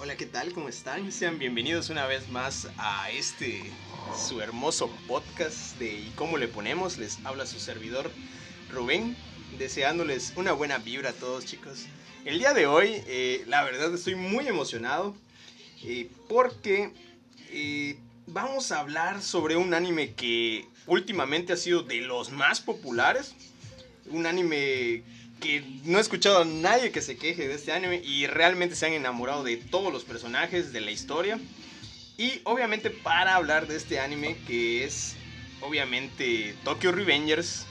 Hola, ¿qué tal? ¿Cómo están? Sean bienvenidos una vez más a este su hermoso podcast de ¿Y cómo le ponemos? Les habla su servidor Rubén, deseándoles una buena vibra a todos chicos. El día de hoy, eh, la verdad estoy muy emocionado eh, porque eh, vamos a hablar sobre un anime que últimamente ha sido de los más populares. Un anime que no he escuchado a nadie que se queje de este anime y realmente se han enamorado de todos los personajes, de la historia. Y obviamente para hablar de este anime que es obviamente Tokyo Revengers,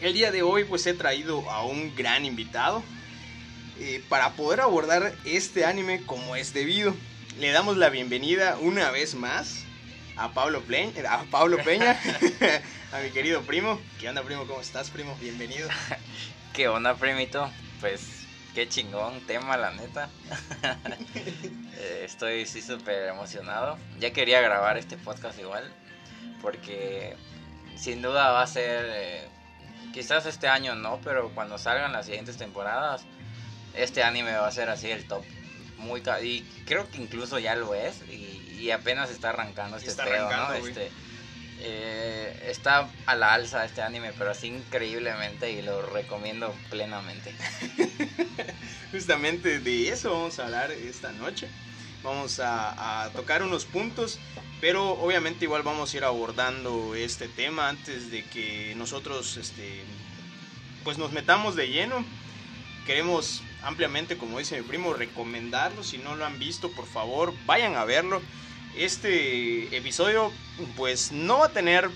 el día de hoy pues he traído a un gran invitado eh, para poder abordar este anime como es debido. Le damos la bienvenida una vez más a Pablo, Peña, a Pablo Peña, a mi querido primo. ¿Qué onda primo? ¿Cómo estás primo? Bienvenido. ¿Qué onda, primito? Pues qué chingón tema, la neta. Eh, estoy sí súper emocionado. Ya quería grabar este podcast igual, porque sin duda va a ser, eh, quizás este año no, pero cuando salgan las siguientes temporadas, este anime va a ser así el top. Muy y creo que incluso ya lo es y, apenas está arrancando este pedo, ¿no? Este, eh, está a la alza este anime, pero así increíblemente y lo recomiendo plenamente. Justamente de eso vamos a hablar esta noche. Vamos a, tocar unos puntos, pero obviamente igual vamos a ir abordando este tema antes de que nosotros este, pues nos metamos de lleno. Queremos ampliamente, como dice mi primo, recomendarlo. Si no lo han visto, por favor, vayan a verlo este episodio pues no va a tener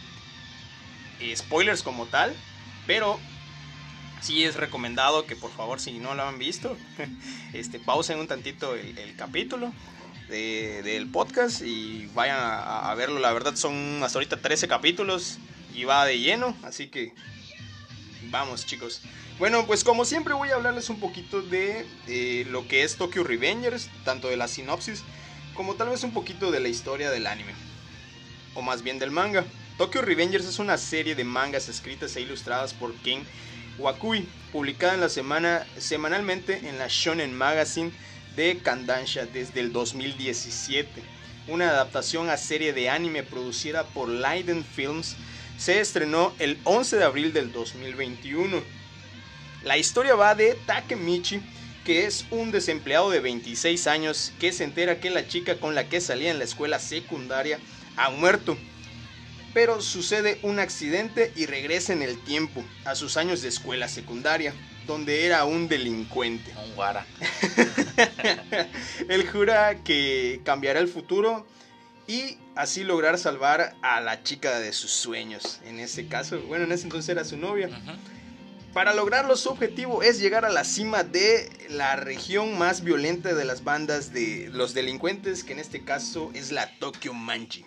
eh, spoilers como tal, pero sí es recomendado que por favor si no lo han visto, este, pausen un tantito el, capítulo del podcast y vayan a, verlo. La verdad son hasta ahorita 13 capítulos y va de lleno, así que vamos chicos. Bueno, pues como siempre voy a hablarles un poquito de eh, lo que es Tokyo Revengers, tanto de la sinopsis como tal vez un poquito de la historia del anime, o más bien del manga. Tokyo Revengers es una serie de mangas escritas e ilustradas por Ken Wakui, publicada en la semana semanalmente en la Shonen Magazine de Kandansha desde el 2017. Una adaptación a serie de anime producida por Leiden Films se estrenó el 11 de abril del 2021. La historia va de Takemichi, que es un desempleado de 26 años que se entera que la chica con la que salía en la escuela secundaria ha muerto. Pero sucede un accidente y regresa en el tiempo, a sus años de escuela secundaria, donde era un delincuente. Un guara. Él jura que cambiará el futuro y así lograr salvar a la chica de sus sueños. En ese caso, bueno, en ese entonces era su novia. Para lograrlo su objetivo es llegar a la cima de la región más violenta de las bandas de los delincuentes, que en este caso es la Tokyo Manji.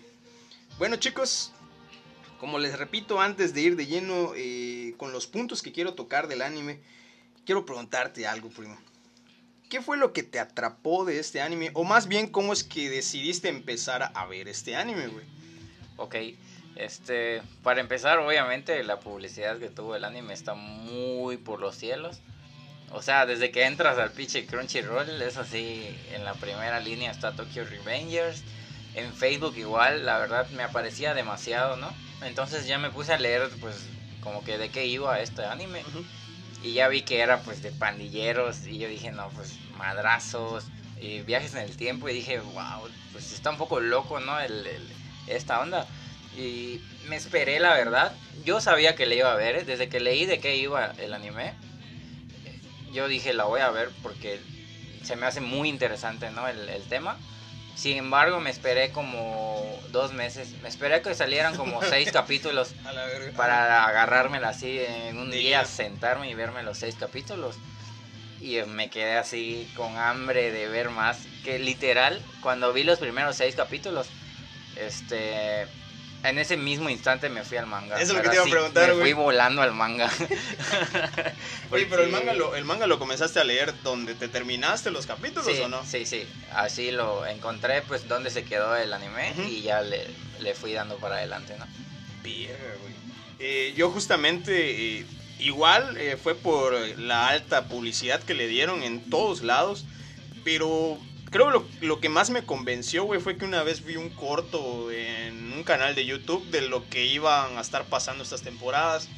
Bueno chicos, como les repito antes de ir de lleno eh, con los puntos que quiero tocar del anime, quiero preguntarte algo, primo. ¿Qué fue lo que te atrapó de este anime? O más bien, ¿cómo es que decidiste empezar a ver este anime, güey? Ok, este, para empezar, obviamente la publicidad que tuvo el anime está muy por los cielos. O sea, desde que entras al pinche Crunchyroll, es así, en la primera línea está Tokyo Revengers. En Facebook igual, la verdad me aparecía demasiado, ¿no? Entonces ya me puse a leer, pues, como que de qué iba este anime. Y ya vi que era, pues, de pandilleros. Y yo dije, no, pues, madrazos, y viajes en el tiempo. Y dije, wow, pues está un poco loco, ¿no? el, esta onda. Y me esperé, la verdad. Yo sabía que le iba a ver, ¿eh? desde que leí de qué iba el anime. Yo dije, la voy a ver porque se me hace muy interesante, ¿no? El, tema. Sin embargo, me esperé como dos meses. Me esperé que salieran como seis capítulos para agarrármela así en un día, sentarme y verme los seis capítulos. Y me quedé así con hambre de ver más. Que literal, cuando vi los primeros seis capítulos, este en ese mismo instante me fui al manga. Eso es lo que te iba a preguntar, güey. Me fui volando al manga. Oye, pero el manga, lo, el manga lo comenzaste a leer donde te terminaste los capítulos o no? Sí, sí. Así lo encontré, pues, donde se quedó el anime y ya le, le, fui dando para adelante, ¿no? Bien, güey. Eh, yo justamente, eh, igual eh, fue por la alta publicidad que le dieron en todos lados pero creo lo, lo que más me convenció, güey, fue que una vez vi un corto en un canal de YouTube de lo que iban a estar pasando estas temporadas.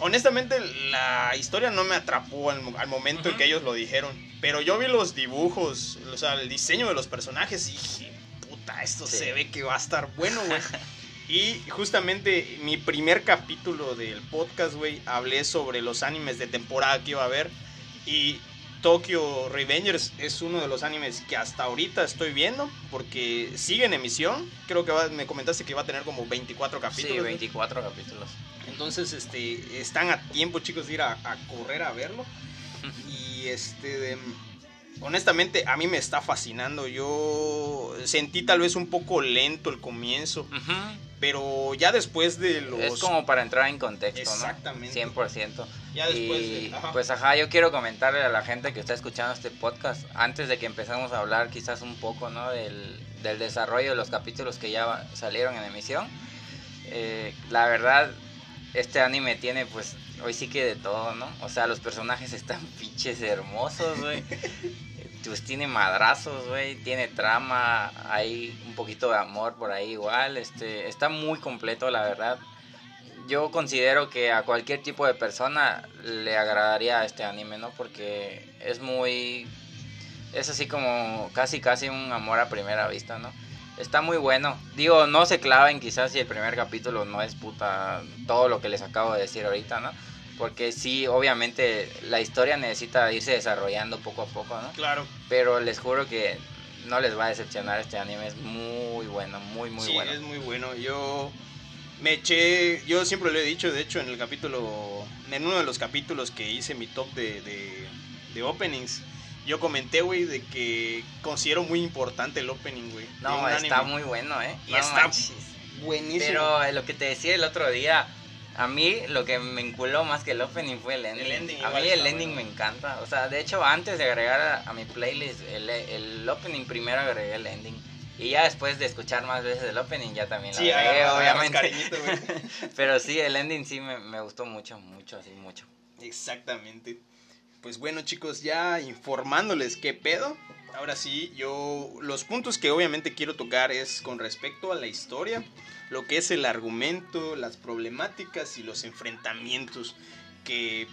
Honestamente, la historia no me atrapó al, al momento en que ellos lo dijeron. Pero yo vi los dibujos, o sea, el diseño de los personajes y dije, puta, esto Sí. se ve que va a estar bueno, güey. Y justamente mi primer capítulo del podcast, güey, hablé sobre los animes de temporada que iba a haber. Y Tokyo Revengers es uno de los animes que hasta ahorita estoy viendo porque sigue en emisión. Creo que va- me comentaste que va a tener como 24 capítulos. Sí, güey. 24 capítulos. Entonces, este, están a tiempo, chicos, de ir a, a correr a verlo. Y este, de- honestamente, a mí me está fascinando. Yo sentí tal vez un poco lento el comienzo, pero ya después de los... Es como para entrar en contexto, Exactamente. ¿no? 100%. Ya después y de- ajá. pues ajá, yo quiero comentarle a la gente que está escuchando este podcast, antes de que empezamos a hablar quizás un poco, ¿no? Del, del desarrollo de los capítulos que ya salieron en emisión. Eh, la verdad, este anime tiene pues hoy sí que de todo, ¿no? O sea, los personajes están pinches hermosos, güey. Pues tiene madrazos, güey, tiene trama, hay un poquito de amor por ahí igual, este, está muy completo, la verdad. Yo considero que a cualquier tipo de persona le agradaría este anime, ¿no? Porque es muy, es así como casi casi un amor a primera vista, ¿no? Está muy bueno. Digo, no se claven quizás si el primer capítulo no es puta todo lo que les acabo de decir ahorita, ¿no? Porque sí, obviamente la historia necesita irse desarrollando poco a poco, ¿no? Claro. Pero les juro que no les va a decepcionar este anime, es muy bueno, muy muy sí, bueno. es muy bueno. Yo me eché, yo siempre lo he dicho, de hecho, en el capítulo, en uno de los capítulos que hice mi top de, de, de openings, yo comenté, güey, de que considero muy importante el opening, güey. No, está anime. muy bueno, ¿eh? Y No está manches. buenísimo. Pero eh, lo que te decía el otro día, a mí lo que me enculó más que el opening fue el ending. El ending a mí el ending bueno. me encanta. O sea, de hecho, antes de agregar a, a mi playlist el, el opening, primero agregué el ending. Y ya después de escuchar más veces el opening, ya también lo sí, agregué, obviamente. Pero sí, el ending sí me, me gustó mucho, mucho, así, mucho. Exactamente. Pues bueno, chicos, ya informándoles qué pedo. Ahora sí, yo los puntos que obviamente quiero tocar es con respecto a la historia, lo que es el argumento, las problemáticas y los enfrentamientos que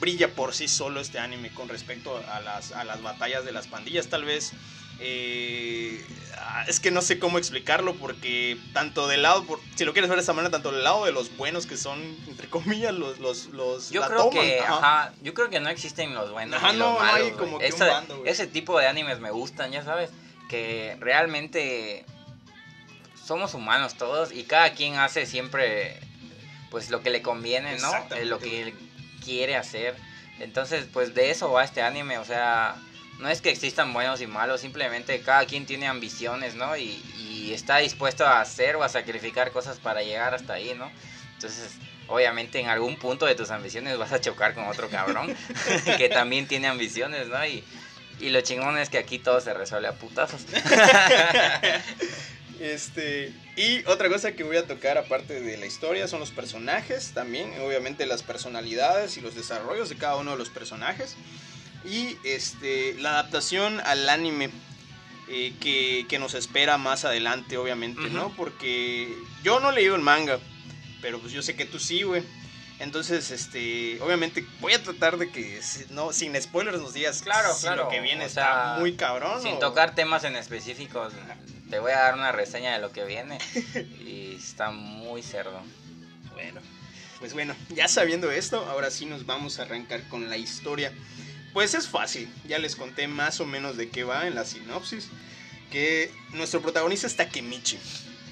brilla por sí solo este anime con respecto a las, a las batallas de las pandillas. Tal vez eh, es que no sé cómo explicarlo porque tanto del lado, por- si lo quieres ver de esta manera, tanto del lado de los buenos que son entre comillas los los los Yo la creo toman, que, ajá. ajá, yo creo que no existen los buenos Ajá, ni no, los no malos, hay güey. como que un Ese- bando, güey. Ese tipo de animes me gustan, ya sabes, que realmente somos humanos todos y cada quien hace siempre pues lo que le conviene, ¿no? Eh, lo que quiere hacer. Entonces, pues de eso va este anime, o sea, no es que existan buenos y malos, simplemente cada quien tiene ambiciones, ¿no? Y, y está dispuesto a hacer o a sacrificar cosas para llegar hasta ahí, ¿no? Entonces, obviamente en algún punto de tus ambiciones vas a chocar con otro cabrón que también tiene ambiciones, ¿no? Y, y lo chingón es que aquí todo se resuelve a putazos. Este, y otra cosa que voy a tocar aparte de la historia son los personajes también, obviamente las personalidades y los desarrollos de cada uno de los personajes. Y este, la adaptación al anime eh, que, que nos espera más adelante, obviamente. ¿no? Porque yo no he leído el manga, pero pues yo sé que tú sí, güey. Entonces, este, obviamente voy a tratar de que no, sin spoilers nos digas Claro, si claro, lo que viene o está sea, muy cabrón. Sin o- tocar temas en específicos, te voy a dar una reseña de lo que viene y está muy cerdo. Bueno, pues bueno, ya sabiendo esto, ahora sí nos vamos a arrancar con la historia. Pues es fácil, ya les conté más o menos de qué va en la sinopsis. Que nuestro protagonista es Takemichi.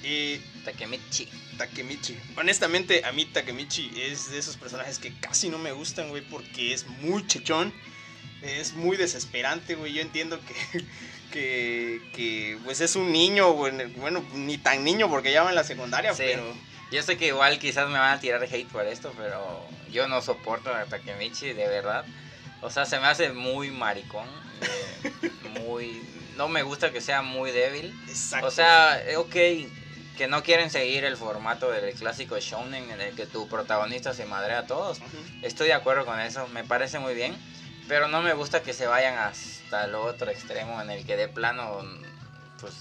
Eh, Takemichi. Takemichi. Honestamente, a mí Takemichi es de esos personajes que casi no me gustan, güey, porque es muy chechón. Es muy desesperante, güey. Yo entiendo que, que, que, pues es un niño, güey. Bueno, ni tan niño porque ya va en la secundaria, Sí. pero... Yo sé que igual quizás me van a tirar hate por esto, pero yo no soporto a Takemichi, de verdad. O sea, se me hace muy maricón, eh, muy... No me gusta que sea muy débil. Exacto. O sea, eh, ok, que no quieren seguir el formato del clásico shounen en el que tu protagonista se madrea a todos. Estoy de acuerdo con eso, me parece muy bien. Pero no me gusta que se vayan hasta el otro extremo en el que de plano, pues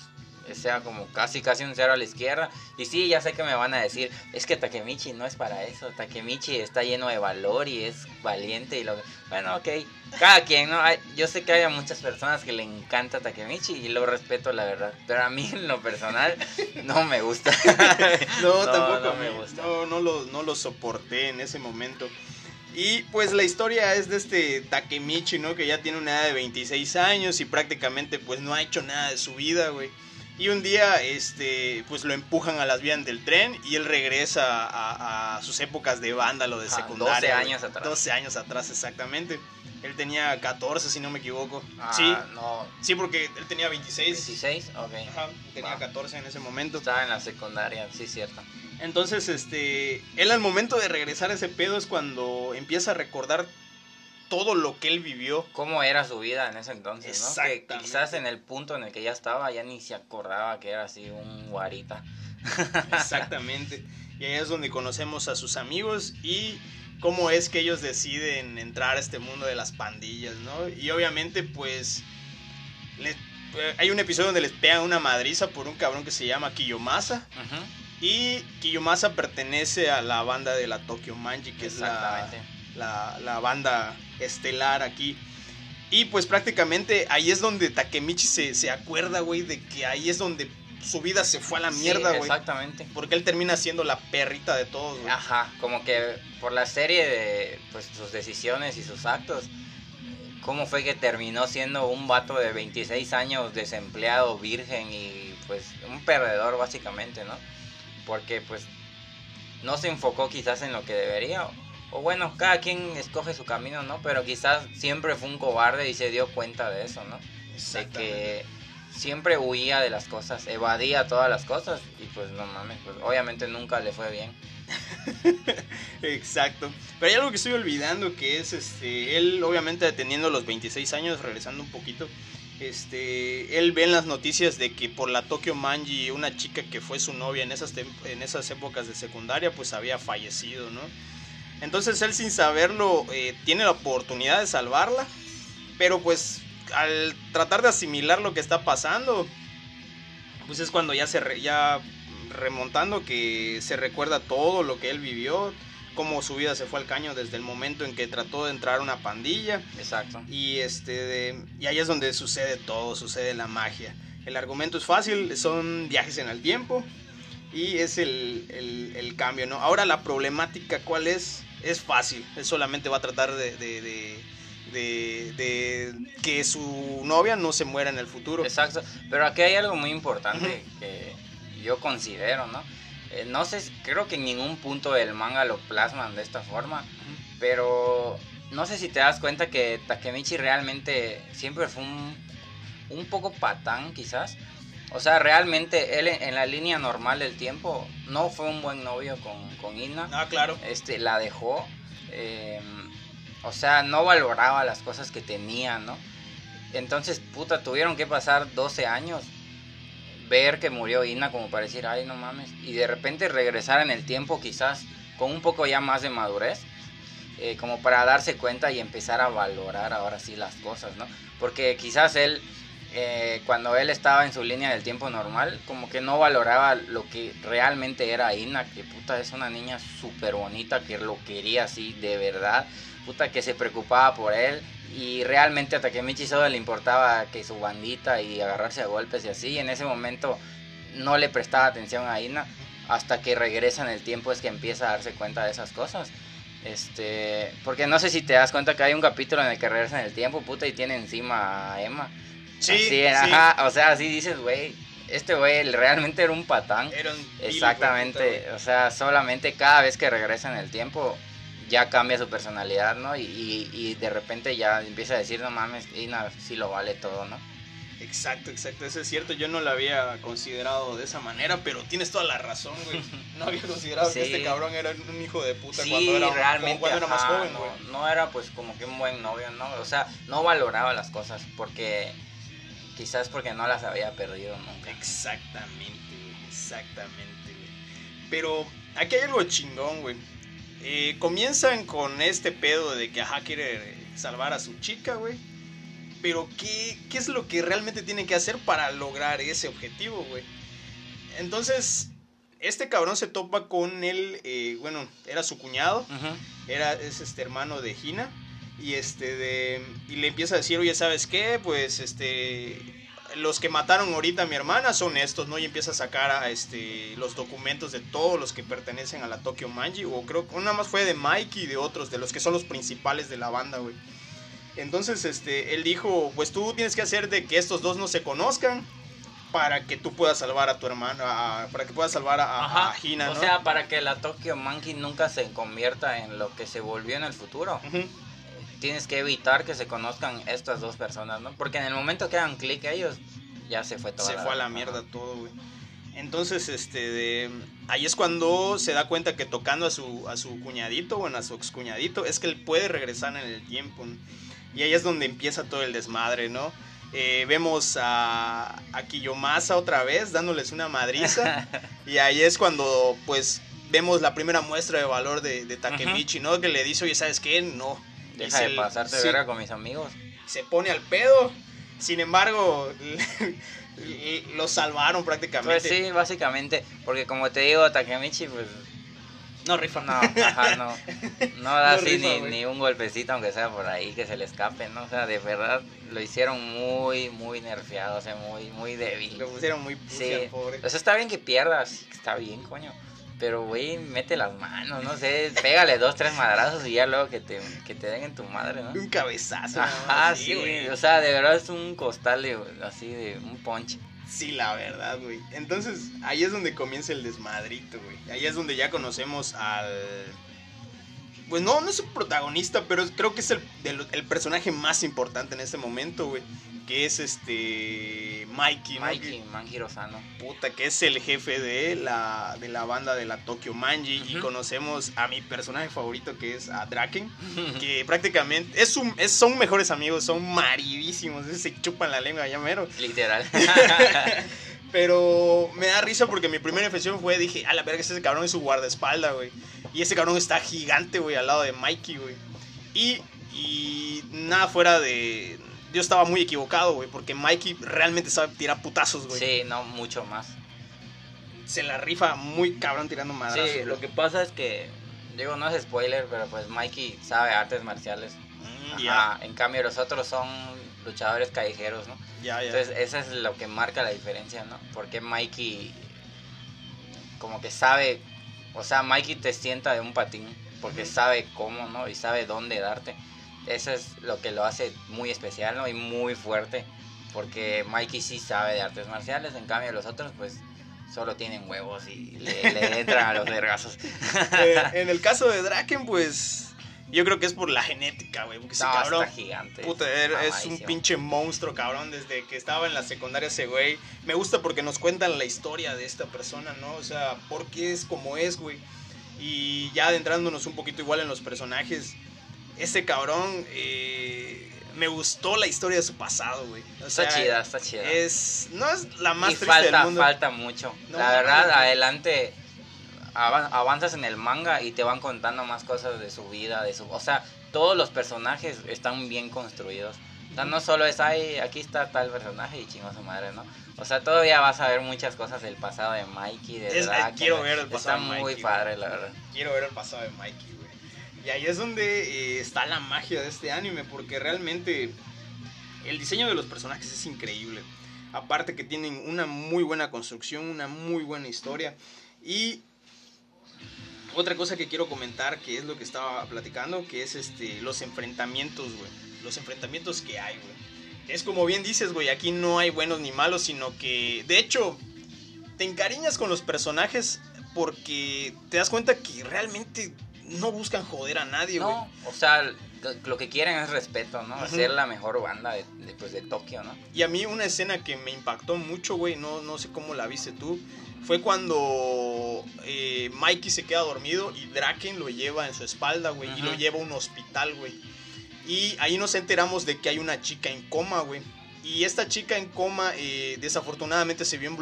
sea como casi casi un cero a la izquierda. Y sí, ya sé que me van a decir, es que Takemichi no es para eso. Takemichi está lleno de valor y es valiente y lo bueno, ok. Cada quien, ¿no? yo sé que hay muchas personas que le encanta Takemichi y lo respeto, la verdad. Pero a mí, en lo personal, no me gusta. no, tampoco me gusta. No, no lo, no lo soporté en ese momento. Y pues la historia es de este Takemichi, ¿no? Que ya tiene una edad de 26 años y prácticamente pues no ha hecho nada de su vida, güey. Y un día, este, pues lo empujan a las vías del tren y él regresa a, sus épocas de vándalo de secundaria. 12 años atrás. 12 años atrás, exactamente. Él tenía 14, si no me equivoco. Ah, sí, no. Sí, porque él tenía 26. 26, ok. Ajá, tenía 14 en ese momento. Estaba en la secundaria, sí, cierto. Entonces, este, él al momento de regresar a ese pedo es cuando empieza a recordar todo lo que él vivió. Cómo era su vida en ese entonces, ¿no? Que quizás en el punto en el que ya estaba ya ni se acordaba que era así un guarita. Exactamente. Y ahí es donde conocemos a sus amigos y cómo es que ellos deciden entrar a este mundo de las pandillas, ¿no? Y obviamente pues eh, hay un episodio donde les pegan una madriza por un cabrón que se llama Kiyomasa. Y Kiyomasa pertenece a la banda de la Tokyo Manji, que es la, la, la banda estelar aquí. Y pues prácticamente ahí es donde Takemichi se, se acuerda, güey, de que ahí es donde su vida se fue a la mierda, güey. exactamente. Porque él termina siendo la perrita de todos, güey. Ajá, como que por la serie de pues sus decisiones y sus actos, cómo fue que terminó siendo un vato de 26 años desempleado, virgen y pues un perdedor básicamente, ¿no? Porque pues no se enfocó quizás en lo que debería o bueno, cada quien escoge su camino, ¿no? Pero quizás siempre fue un cobarde y se dio cuenta de eso, ¿no? De que siempre huía de las cosas, evadía todas las cosas y pues no mames, pues obviamente nunca le fue bien. Exacto. Pero hay algo que estoy olvidando que es este él obviamente teniendo los 26 años, regresando un poquito, este él ve en las noticias de que por la Tokyo Manji una chica que fue su novia en esas en esas épocas de secundaria pues había fallecido, ¿no? Entonces él sin saberlo eh, tiene la oportunidad de salvarla. Pero pues al tratar de asimilar lo que está pasando, pues es cuando ya se ya remontando que se recuerda todo lo que él vivió, cómo su vida se fue al caño desde el momento en que trató de entrar a una pandilla. Exacto. Y este y ahí es donde sucede todo, sucede la magia. El argumento es fácil, son viajes en el tiempo y es el, el, el cambio, ¿no? Ahora la problemática, ¿cuál es? Es fácil. Él solamente va a tratar de, de, que su novia no se muera en el futuro. Exacto. Pero aquí hay algo muy importante que yo considero, ¿no? Eh, no sé, creo que en ningún punto del manga lo plasman de esta forma. Pero no sé si te das cuenta que Takemichi realmente siempre fue un, un poco patán, quizás. O sea, realmente él en la línea normal del tiempo no fue un buen novio con, con Ina. Ah, claro. Este, la dejó. Em, o sea, no valoraba las cosas que tenía, ¿no? Entonces, puta, tuvieron que pasar 12 años ver que murió Ina como para decir, ay, no mames. Y de repente regresar en el tiempo quizás con un poco ya más de madurez. Eh, como para darse cuenta y empezar a valorar ahora sí las cosas, ¿no? Porque quizás él eh, cuando él estaba en su línea del tiempo normal, como que no valoraba lo que realmente era Ina, que puta es una niña súper bonita, que lo quería así de verdad, puta que se preocupaba por él y realmente a Takemichi solo le importaba que su bandita y agarrarse a golpes y así, en ese momento no le prestaba atención a Ina, hasta que regresa en el tiempo es que empieza a darse cuenta de esas cosas. Este, porque no sé si te das cuenta que hay un capítulo en el que regresa en el tiempo, puta, y tiene encima a Emma. Sí, ajá, o sea, así dices, güey, este güey realmente era un patán. Era un Exactamente, o sea, solamente cada vez que regresa en el tiempo ya cambia su personalidad, ¿no? Y, y, de repente ya empieza a decir, no mames, y no, sí lo vale todo, ¿no? Exacto, exacto, eso es cierto, yo no lo había considerado de esa manera, pero tienes toda la razón, güey. No había considerado que este cabrón era un hijo de puta cuando era, realmente, cuando era más joven, güey. No, no, era pues como que un buen novio, ¿no? O sea, no valoraba las cosas porque Quizás porque no las había perdido nunca. Exactamente, güey. Exactamente, güey. Pero aquí hay algo chingón, güey. Eh, comienzan con este pedo de que ajá quiere salvar a su chica, güey. Pero ¿qué, ¿qué es lo que realmente tiene que hacer para lograr ese objetivo, güey? Entonces, este cabrón se topa con él, eh, bueno, era su cuñado, era, es este hermano de Gina, y este de, y le empieza a decir, oye, ¿sabes qué? Pues este, los que mataron ahorita a mi hermana son estos, ¿no? Y empieza a sacar a, este, los documentos de todos los que pertenecen a la Tokyo Manji, o creo que una más fue de Mike y de otros, de los que son los principales de la banda, güey. Entonces, este, él dijo, pues tú tienes que hacer de que estos dos no se conozcan para que tú puedas salvar a tu hermano, a- para que puedas salvar a, a- Hina, o ¿no? sea, para que la Tokyo Monkey nunca se convierta en lo que se volvió en el futuro. Ujú. Tienes que evitar que se conozcan estas dos personas, ¿no? Porque en el momento que hagan clic ellos, ya se fue todo. se fue a la mierda todo, güey. Entonces, este, de, ahí es cuando se da cuenta que tocando a su, a su cuñadito, bueno, a su ex cuñadito, es que él puede regresar en el tiempo. ¿no? Y ahí es donde empieza todo el desmadre, ¿no? Eh, vemos a, a Kiyomasa otra vez dándoles una madriza. y ahí es cuando, pues, vemos la primera muestra de valor de, de Takemichi, ¿no? Que le dice, oye, ¿sabes qué? No. Deja de pasarte de sí, verga con mis amigos. se pone al pedo. Sin embargo, lo salvaron prácticamente. Pues sí, básicamente, porque como te digo, Takemichi, pues No rifa. no, ajá, no, no da No así rifa, ni, ni un golpecito, aunque sea por ahí, que se le escape, ¿no? O sea, de verdad lo hicieron muy, muy nerfeado, o sea, muy, muy débil. Lo pusieron muy pussy Sí, pobre. o sea, está bien que pierdas, está bien, coño. Pero, güey, mete las manos, no sé, pégale dos, tres madrazos y ya luego que te, que te den en tu madre, ¿no? Un cabezazo. Ajá, sí, güey. o sea, de verdad es un costal de, así de un punch. Sí, la verdad, güey. Entonces, ahí es donde comienza el desmadrito, güey. Ahí es donde ya conocemos al... Pues no, no es un protagonista, pero creo que es el, el personaje más importante en este momento, güey. Que es este... Mikey, ¿no? Mikey, Manjiro Sano. puta, que es el jefe de la, de la banda de la Tokyo Manji. Y conocemos a mi personaje favorito, que es a Draken. Que prácticamente es un, es- son mejores amigos, son maridísimos. Se chupan la lengua ya mero. Literal. Pero me da risa porque mi primera impresión fue, dije, a la verga, ese cabrón es su guardaespalda, güey. Y ese cabrón está gigante, güey, al lado de Mikey, güey. Y, y nada fuera de... Yo estaba muy equivocado, güey, porque Mikey realmente sabe tirar putazos, güey. sí, no, mucho más. Se la rifa muy cabrón tirando madrazos. Sí, lo que pasa es que, digo, no es spoiler, pero pues Mikey sabe artes marciales. Mm, Ajá, En cambio, los otros son luchadores callejeros, ¿no? Entonces, eso es lo que marca la diferencia, ¿no? Porque Mikey, como que sabe, o sea, Mikey te sienta de un patín, porque sabe cómo, ¿no? Y sabe dónde darte. Eso es lo que lo hace muy especial, ¿no? Y muy fuerte, porque Mikey sí sabe de artes marciales, en cambio los otros, pues, solo tienen huevos y le, le entran a los vergazos. Eh, en el caso de Draken, pues... Yo creo que es por la genética, güey. Porque ese No, cabrón... está gigante. Puta, era- es un pinche monstruo, cabrón, desde que estaba en la secundaria ese güey. Me gusta porque nos cuentan la historia de esta persona, ¿no? O sea, por qué es como es, güey. Y ya adentrándonos un poquito igual en los personajes, ese cabrón, eh, me gustó la historia de su pasado, güey. O Está sea, chida, está chida. Es, no es la más y triste falta, del mundo. falta mucho. No la verdad, güey. adelante ava- avanzas en el manga y te van contando más cosas de su vida, de su, o sea, todos los personajes están bien construidos. O sea, no solo es, ay, aquí está tal personaje y chingo su madre, ¿no? O sea, todavía vas a ver muchas cosas del pasado de Mikey, de Es- Draken, quiero ver el pasado Está de muy Mikey, padre, la verdad. quiero ver el pasado de Mikey, güey. Y ahí es donde eh, está la magia de este anime, porque realmente el diseño de los personajes es increíble. Aparte que tienen una muy buena construcción, una muy buena historia. Y otra cosa que quiero comentar, que es lo que estaba platicando, que es este los enfrentamientos, güey. Los enfrentamientos que hay, güey. Es como bien dices, güey, aquí no hay buenos ni malos, sino que, de hecho, te encariñas con los personajes porque te das cuenta que realmente no buscan joder a nadie, güey. No, o sea, lo- que quieren es respeto, ¿no? Ujú. Ser la mejor banda de, de, pues, de Tokio, ¿no? Y a mí una escena que me impactó mucho, güey, no, no sé cómo la viste tú, fue cuando eh, Mikey se queda dormido y Draken lo lleva en su espalda, güey, y lo lleva a un hospital, güey. Y ahí nos enteramos de que hay una chica en coma, güey. Y esta chica en coma, eh, desafortunadamente, se vio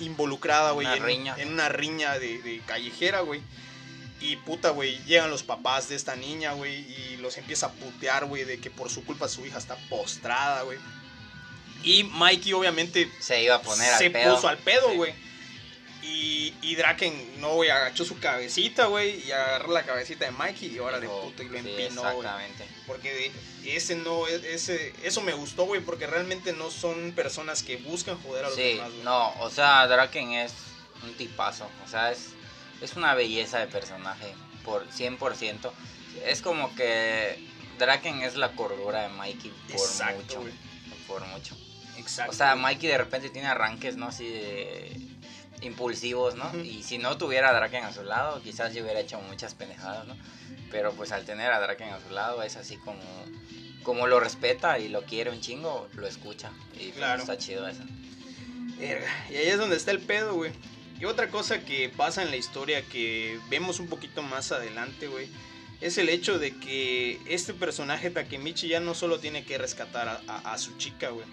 involucrada, güey, en, en una riña de, de callejera, güey. Y puta, güey, llegan los papás de esta niña, güey, y los empieza a putear, güey, de que por su culpa su hija está postrada, güey. Y Mikey obviamente Se iba a poner se al pedo. puso al pedo, Sí. Y, y Draken, no, güey, agachó su cabecita, güey, y agarró la cabecita de Mikey y ahora de puto y lo sí, empinó. Exactamente. Porque ese no, e- ese, eso me gustó, güey, porque realmente no son personas que buscan joder a los Sí, demás, güey. no, o sea, Draken es un tipazo, o sea, es, es una belleza de personaje, por 100%. Es como que Draken es la cordura de Mikey por Exacto, mucho, güey. por mucho. Exacto. O sea. Mikey de repente tiene arranques, ¿no? Así de impulsivos, ¿no? Y si no tuviera a Draken a su lado, quizás yo hubiera hecho muchas pendejadas, ¿no? Pero pues al tener a Draken a su lado es así como como lo respeta y lo quiere un chingo, lo escucha y pues, Claro. está chido eso. Y ahí es donde está el pedo, güey. Y otra cosa que pasa en la historia que vemos un poquito más adelante, güey, es el hecho de que este personaje Takemichi ya no solo tiene que rescatar a, a- a su chica, güey.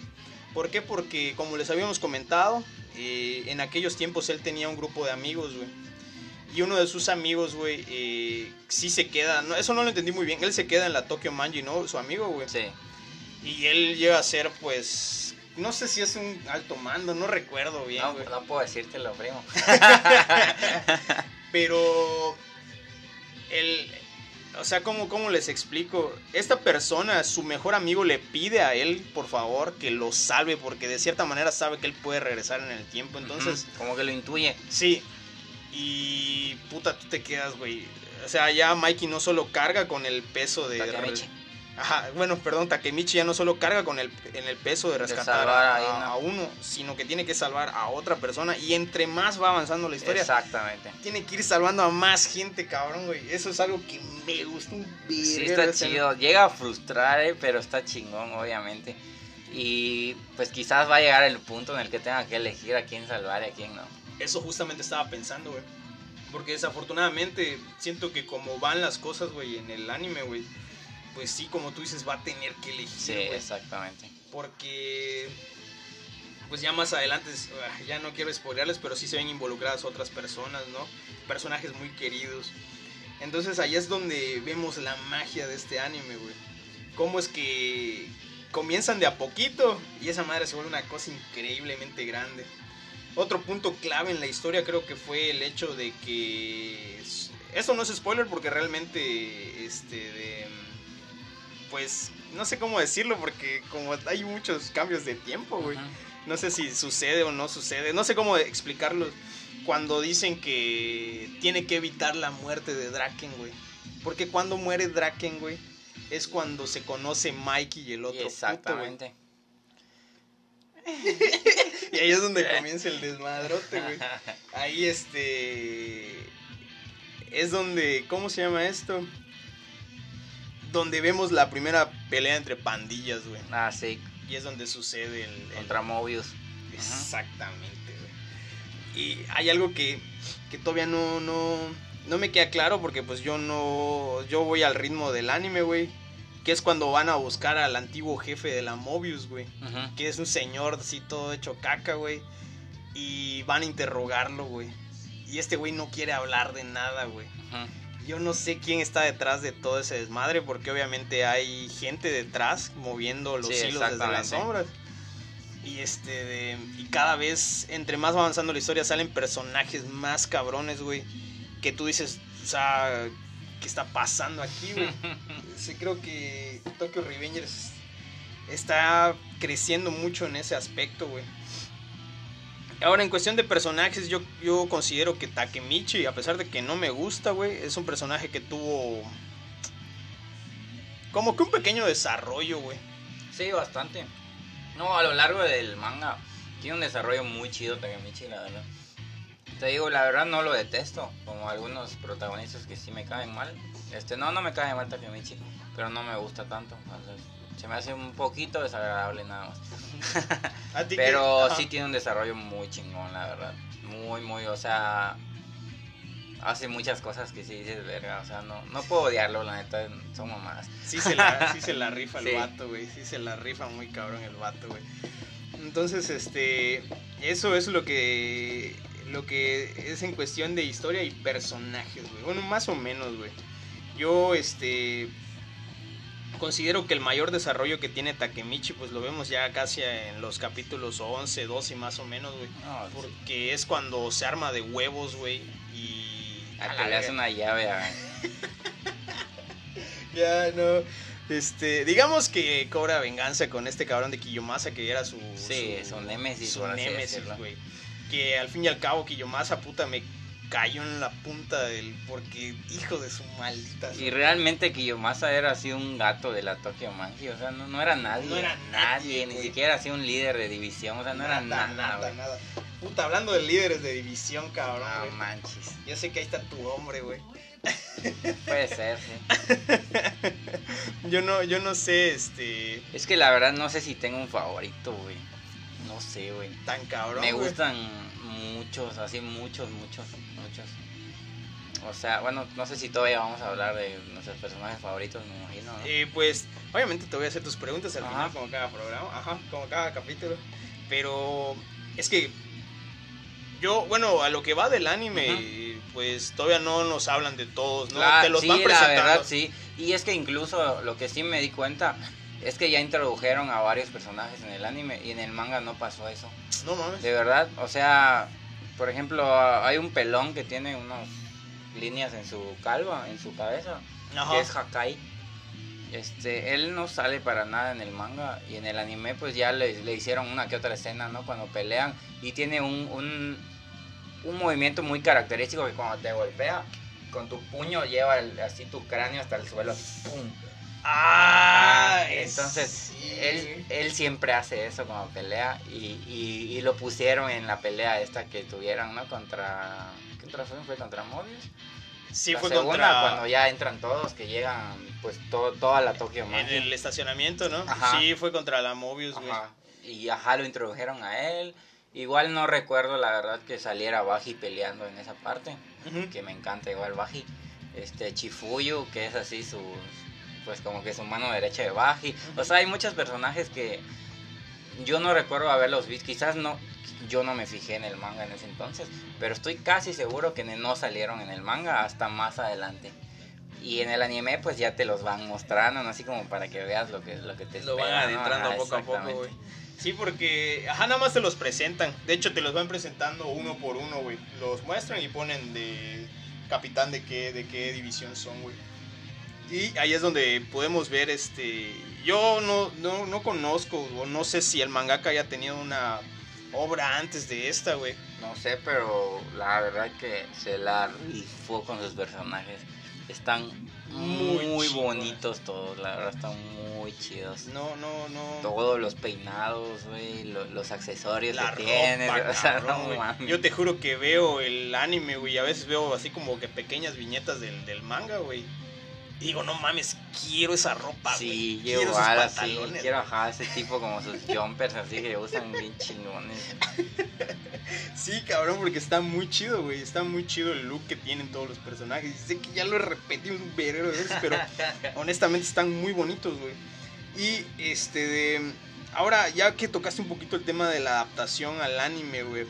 ¿Por qué? Porque como les habíamos comentado, eh, en aquellos tiempos él tenía un grupo de amigos, güey. Y uno de sus amigos, güey, eh, sí se queda, no, eso no lo entendí muy bien, él se queda en la Tokyo Manji, ¿no? Su amigo, güey. Sí. Y él llega a ser, pues, no sé si es un alto mando, no recuerdo bien, No, güey. no puedo decírtelo, primo. Pero, el, o sea, ¿cómo, ¿cómo les explico? Esta persona, su mejor amigo le pide a él, por favor, que lo salve, porque de cierta manera sabe que él puede regresar en el tiempo. Entonces, como que lo intuye. sí. Y puta, tú te quedas, güey. O sea, ya Mikey no solo carga con el peso de... Takemichi. Ajá, bueno, perdón, Takemichi ya no solo carga con el, en el peso de rescatar salvar a, a- a uno, sino que tiene que salvar a otra persona. Y entre más va avanzando la historia, Exactamente. tiene que ir salvando a más gente, cabrón, güey. Eso es algo que me gusta un Sí, está de chido. Llega a frustrar, eh, pero está chingón, obviamente. Y pues quizás va a llegar el punto en el que tenga que elegir a quién salvar y a quién no. Eso justamente estaba pensando, güey. Porque desafortunadamente siento que como van las cosas, güey, en el anime, güey, pues sí, como tú dices, va a tener que elegir, Sí, güey. exactamente. porque pues ya más adelante ah, ya no quiero spoilearles pero sí se ven involucradas otras personas no personajes muy queridos entonces ahí es donde vemos la magia de este anime güey cómo es que comienzan de a poquito y esa madre se vuelve una cosa increíblemente grande otro punto clave en la historia creo que fue el hecho de que esto no es spoiler porque realmente este de pues no sé cómo decirlo porque como hay muchos cambios de tiempo, güey. No sé si sucede o no sucede. No sé cómo explicarlo cuando dicen que tiene que evitar la muerte de Draken, güey. Porque cuando muere Draken, güey, es cuando se conoce Mikey y el otro puto. Exactamente. Y ahí es donde comienza el desmadrote, güey. Ahí este es donde ¿cómo se llama esto? Donde vemos la primera pelea entre pandillas, güey. ah, sí, Y es donde sucede el, el- contra Mobius. Exactamente, güey. Y hay algo que, que todavía no, no, no me queda claro porque pues yo no, yo voy al ritmo del anime, güey. Que es cuando van a buscar al antiguo jefe de la Mobius, güey. Que es un señor así todo hecho caca, güey. Y van a interrogarlo, güey. Y este güey no quiere hablar de nada, güey. Ujú. Yo no sé quién está detrás de todo ese desmadre, porque obviamente hay gente detrás moviendo los Sí, hilos desde las sombras. Y este de- y cada vez, entre más va avanzando la historia, salen personajes más cabrones, güey. Que tú dices, o sea, ¿qué está pasando aquí, güey? sí, creo que Tokyo Revengers está creciendo mucho en ese aspecto, güey. Ahora, en cuestión de personajes, yo, yo considero que Takemichi, a pesar de que no me gusta, güey, es un personaje que tuvo como que un pequeño desarrollo, güey. Sí, bastante. No, a lo largo del manga tiene un desarrollo muy chido Takemichi, la verdad. Te digo, la verdad no lo detesto, como algunos protagonistas que sí me caen mal. Este, no, no me cae mal Takemichi, pero no me gusta tanto. sea, se me hace un poquito desagradable nada más. A ti que- Pero ajá. sí tiene un desarrollo muy chingón, la verdad. Muy, muy, o sea, hace muchas cosas que sí dices, verga, o sea, no, no puedo odiarlo, la neta, son mamadas. Sí se la, sí se la rifa el Sí. vato, güey. Sí se la rifa muy cabrón el vato, güey. Entonces, este. Eso es lo que. lo que es en cuestión de historia y personajes, güey. Bueno, más o menos, güey. Yo, este, considero que el mayor desarrollo que tiene Takemichi, pues lo vemos ya casi en los capítulos 11, 12 más o menos, güey. porque es cuando se arma de huevos, güey. Y... A le hace una llave a... ya, no. Este, digamos que cobra venganza con este cabrón de Kiyomasa que era su. Sí, su, némesis, su némesis, güey. Que al fin y al cabo Kiyomasa, puta, me cayó en la punta del. Porque, hijo de su maldita. Y realmente Kiyomasa era así un gato de la Tokyo Manji. O sea, no, era nadie. No era nadie. ni siquiera así un líder de división. O sea, no era nada. Nada, nada. Puta, hablando de líderes de división, cabrón. No manches. Yo sé que ahí está tu hombre, güey. Puede ser, sí. yo no, yo no sé, este. Es que la verdad no sé si tengo un favorito, güey. No sé, güey. Tan cabrón. Me gustan muchos, así muchos, muchos, muchos. O sea, bueno, no sé si todavía vamos a hablar de nuestros personajes favoritos, me imagino. ¿no? Eh, pues, obviamente te voy a hacer tus preguntas al final, como cada programa, ajá, como cada capítulo. Pero es que yo, bueno, a lo que va del anime, pues todavía no nos hablan de todos, ¿no? Te los van presentando. La verdad, sí. Y es que incluso lo que sí me di cuenta es que ya introdujeron a varios personajes en el anime y en el manga no pasó eso. No mames. De verdad, o sea, por ejemplo, hay un pelón que tiene unas líneas en su calva, en su cabeza, que es Hakai. Este, él no sale para nada en el manga y en el anime pues ya le, le hicieron una que otra escena, ¿no? Cuando pelean y tiene un, un, un movimiento muy característico que cuando te golpea con tu puño lleva así tu cráneo hasta el suelo. ¡Pum! Ah, entonces él, él siempre hace eso cuando pelea y, y, lo pusieron en la pelea esta que tuvieron, ¿no? Contra... ¿Qué otra fue? ¿Fue contra Mobius? Sí, fue contra... cuando ya entran todos, que llegan pues todo, toda la Tokio En el estacionamiento, ¿no? Sí, fue contra la Mobius, ajá. Y ajá, lo introdujeron a él. Igual no recuerdo la verdad que saliera Baji peleando en esa parte, que me encanta igual Baji. Este Chifuyu, que es así su pues como que su mano derecha de Baji. O sea, hay muchos personajes que yo no recuerdo haberlos visto, quizás no yo no me fijé en el manga en ese entonces, pero estoy casi seguro que no salieron en el manga hasta más adelante. Y en el anime pues ya te los van mostrando, ¿no? así como para que veas lo que, lo que te Lo van adentrando poco a poco, güey. Sí, porque, ajá, nada más te los presentan. De hecho, te los van presentando uno por uno, güey. Los muestran y ponen de capitán de qué, de qué división son, güey. Y ahí es donde podemos ver, este... Yo no, no, no conozco, o no sé si el mangaka haya tenido una obra antes de esta, güey. No sé, pero la verdad que se la rifó con sus personajes. Están muy, bonitos todos, la verdad están muy chidos. No, no, no. Todos los peinados, güey, los, accesorios que tienen. O sea, no, Yo te juro que veo el anime, güey, a veces veo así como que pequeñas viñetas del, del manga, güey digo, no mames, quiero esa ropa, Sí, yo quiero igual, así, quiero ajá, ese tipo como sus jumpers así que usan bien chingones. sí, cabrón, porque está muy chido, güey, está muy chido el look que tienen todos los personajes. Sé que ya lo he repetido un verero de veces, pero honestamente están muy bonitos, güey. Y este de ahora ya que tocaste un poquito el tema de la adaptación al anime, güey.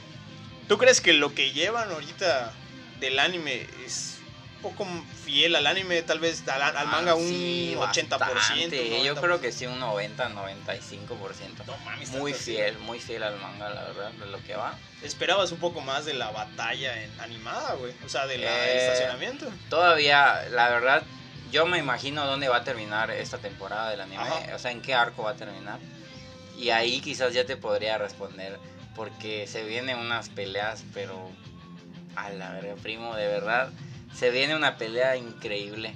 ¿Tú crees que lo que llevan ahorita del anime es poco fiel al anime, tal vez al, ah, manga un 80%. Yo creo que sí, un 90, 95%. muy fiel, muy fiel al manga, la verdad, de lo que va. ¿Esperabas un poco más de la batalla en animada, güey? O sea, del eh, estacionamiento. Todavía, la verdad, yo me imagino dónde va a terminar esta temporada del anime. O sea, en qué arco va a terminar. Y ahí quizás ya te podría responder. Porque se vienen unas peleas, pero... A la verdad, primo, de verdad se viene una pelea increíble.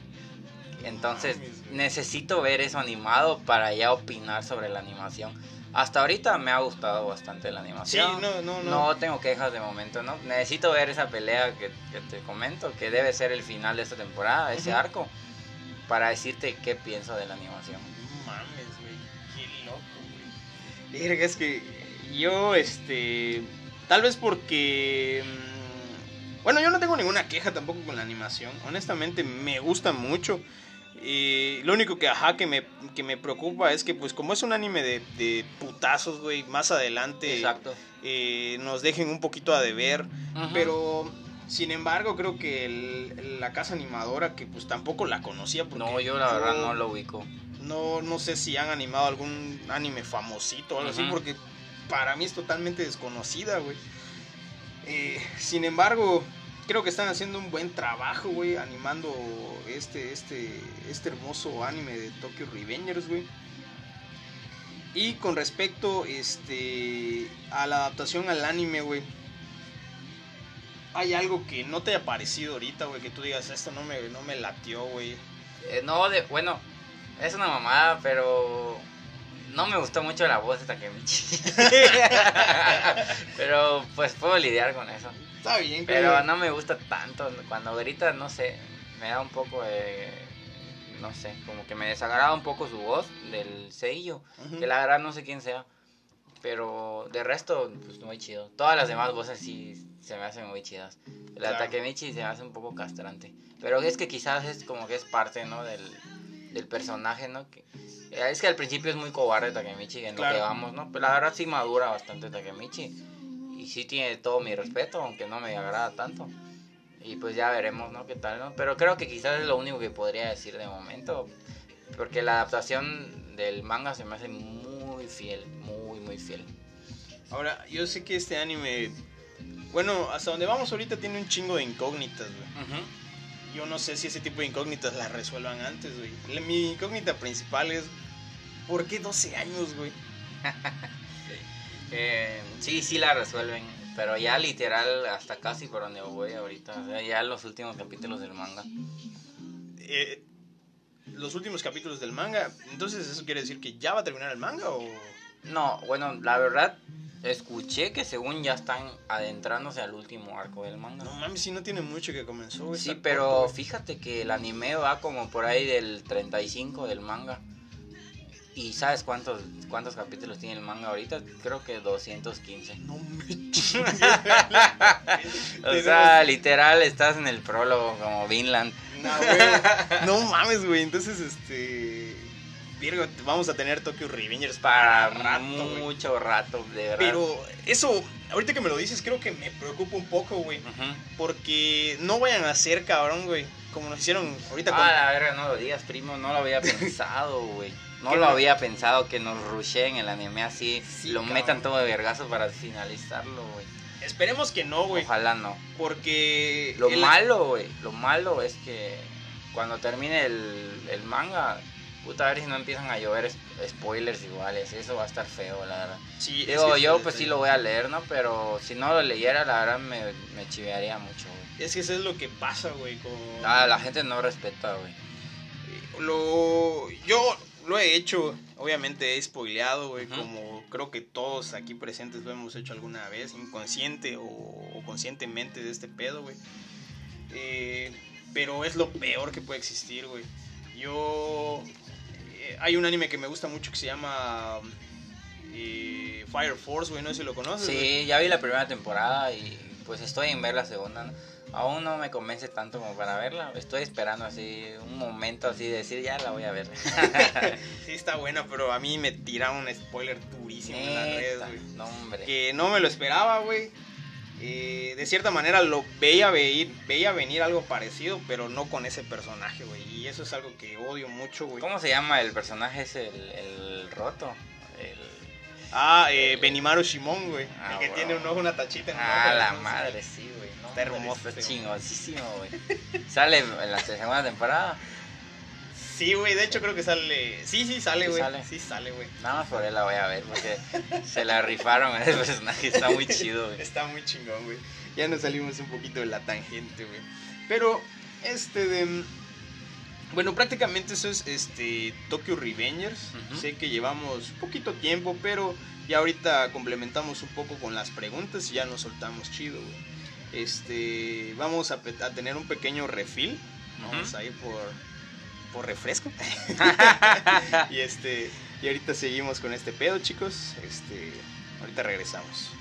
Entonces necesito ver eso animado para ya opinar sobre la animación. Hasta ahorita me ha gustado bastante la animación. Sí, no, no, no. No tengo quejas de momento, ¿no? Necesito ver esa pelea que, te comento, que debe ser el final de esta temporada, ese arco, para decirte qué pienso de la animación. mames, güey, qué loco, güey. Es que yo, este, tal vez porque mm, bueno, yo no tengo ninguna queja tampoco con la animación. Honestamente, me gusta mucho. Y lo único que, ajá, que me, que me preocupa es que, pues, como es un anime de, de putazos, güey, más adelante Exacto. eh, nos dejen un poquito a deber. Pero, sin embargo, creo que el- la casa animadora, que pues tampoco la conocía. Porque No, yo la verdad no lo ubico. no, no sé si han animado algún anime famosito o algo así, porque para mí es totalmente desconocida, güey. Eh, sin embargo, creo que están haciendo un buen trabajo, güey, animando este, este, este hermoso anime de Tokyo Revengers, güey. Y con respecto este, a la adaptación al anime, güey. ¿Hay algo que no te haya parecido ahorita, güey? Que tú digas, esto no me, no me latió, güey. Eh, no, de, bueno, es una mamada, pero no me gustó mucho la voz de Takemichi. pero pues puedo lidiar con eso. Está bien, Pero güey. no me gusta tanto. Cuando grita, no sé, me da un poco de. No sé, como que me desagrada un poco su voz del sello. Ujú. Que la verdad no sé quién sea. Pero de resto, pues muy chido. Todas las demás voces sí se me hacen muy chidas. La Claro. Takemichi se me hace un poco castrante. Pero es que quizás es como que es parte, ¿no? Del, del personaje, ¿no? Que, eh, es que al principio es muy cobarde Takemichi en Claro. lo que vamos, ¿no? Pero la verdad sí madura bastante Takemichi. Y sí tiene todo mi respeto, aunque no me agrada tanto. Y pues ya veremos, ¿no? ¿Qué tal, no? Pero creo que quizás es lo único que podría decir de momento. Porque la adaptación del manga se me hace muy fiel, muy, muy fiel. Ahora, yo sé que este anime, bueno, hasta donde vamos ahorita tiene un chingo de incógnitas, güey. Yo no sé si ese tipo de incógnitas las resuelvan antes, güey. Mi incógnita principal es, ¿por qué 12 años, güey? Eh, sí, sí la resuelven. Pero ya literal, hasta casi por donde voy ahorita. O sea, ya los últimos capítulos del manga. Eh, los últimos capítulos del manga, entonces eso quiere decir que ya va a terminar el manga o... No, bueno, la verdad, escuché que según ya están adentrándose al último arco del manga. No mames, si no tiene mucho que comenzó, güey. Sí, pero corto, güey. fíjate que el anime va como por ahí del 35 del manga. ¿Y sabes cuántos cuántos capítulos tiene el manga ahorita? Creo que 215. No me O sea, literal estás en el prólogo como Vinland. No, güey. No mames, güey. Entonces, este. Virgo, vamos a tener Tokyo Revengers Para rato, mucho rato, de verdad. Pero eso, ahorita que me lo dices, creo que me preocupa un poco, güey. Porque no vayan a hacer, cabrón, güey. Como nos hicieron ahorita con. Ah, la verga, no lo digas, primo. No lo había pensado, güey. No ¿Qué lo había pensado que nos rusheen el anime así. Sí, lo cabrón. metan todo de vergazo para finalizarlo, güey. Esperemos que no, güey. Ojalá no. Porque. Lo el- malo, güey, lo malo es que cuando termine el, el manga, puta, a ver si no empiezan a llover spoilers iguales. Eso va a estar feo, la verdad. Sí, es Digo, yo pues sí lo voy a leer, ¿no? Pero si no lo leyera, la verdad me, me chivearía mucho, güey. Es que eso es lo que pasa, güey. Con... Ah, la gente no respeta, güey. Lo. Yo lo he hecho. Obviamente he spoileado, güey. Como creo que todos aquí presentes lo hemos hecho alguna vez. Inconsciente o, o conscientemente de este pedo, güey. Eh, pero es lo peor que puede existir, güey. Yo. Eh, hay un anime que me gusta mucho que se llama. eh, Fire Force, güey. No sé si lo conoces. Sí, ya vi la primera temporada y pues estoy en ver la segunda. ¿no? Aún no me convence tanto como para verla. Estoy esperando así un momento así de decir ya la voy a ver. Sí, está buena, pero a mí me tiraron un spoiler durísimo en las redes, güey. no, hombre. que no me lo esperaba, güey. Eh, de cierta manera lo veía venir, veía venir algo parecido, pero no con ese personaje, güey. Y eso es algo que odio mucho, güey. ¿Cómo se llama el personaje? Es el, el roto. El... Ah, eh, Benimaru Shimon, güey. Ah, el que tiene un ojo, una tachita en Ah, ojo, la ¿no? madre, sí, güey. No, Está hermoso chingosísimo, güey. Sale en la segunda temporada. Sí, güey, de hecho creo que sale. Sí, sí, sale, güey. Sí, sale, güey. Nada más por él la voy a ver porque se la rifaron a ese personaje. Está muy chido, güey. Está muy chingón, güey. Ya nos salimos un poquito de la tangente, güey. Pero, este de. Bueno, prácticamente eso es este Tokyo Revengers. Ujú. Sé que llevamos poquito tiempo, pero ya ahorita complementamos un poco con las preguntas y ya nos soltamos chido, güey. Este, vamos a, a tener un pequeño refill. Vamos Ujú. a ir por por refresco. y este, y ahorita seguimos con este pedo, chicos. Este, ahorita regresamos.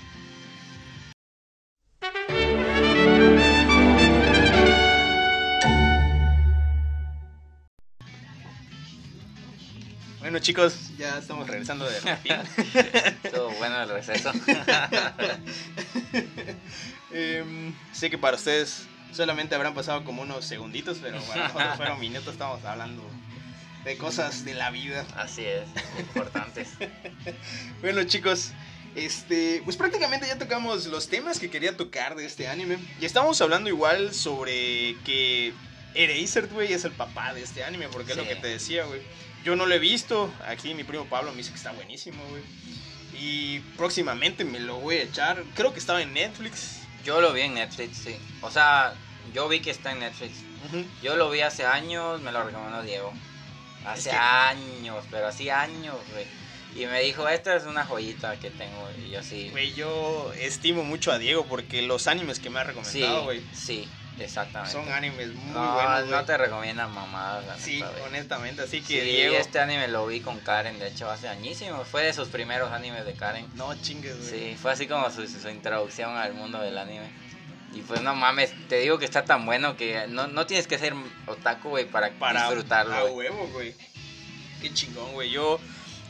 Bueno, chicos, ya estamos regresando de fin. Estuvo bueno el receso. Em, sé que para ustedes solamente habrán pasado como unos segunditos, pero nosotros fueron minutos, estamos hablando de cosas de la vida. Así es, importantes. Bueno, chicos, este, pues prácticamente ya tocamos los temas que quería tocar de este anime. Y estamos hablando igual sobre que Eraser, güey, es el papá de este anime, porque es lo que te decía, güey. Yo no lo he visto, aquí mi primo Pablo me dice que está buenísimo, güey. Y próximamente me lo voy a echar. Creo que estaba en Netflix. Yo lo vi en Netflix, sí. O sea, yo vi que está en Netflix. Ujú. Yo lo vi hace años, me lo recomendó Diego. Hace que- años, pero así años, güey. Y me dijo, esta es una joyita que tengo. Y yo sí. Güey, yo estimo mucho a Diego porque los animes que me ha sí, recomendado, güey, sí, exactamente. son animes muy no, buenos, no güey. te recomiendan mamadas, Sí, neta, honestamente, así Sí, que Diego... este anime lo vi con Karen, de hecho, hace añísimos. Fue de sus primeros animes de Karen. No chingues, güey. Sí, fue así como su, su introducción al mundo del anime. Y pues no mames, te digo que está tan bueno que no, no tienes que ser otaku, güey, para, para disfrutarlo, a huevo, güey. Qué chingón, güey. Yo,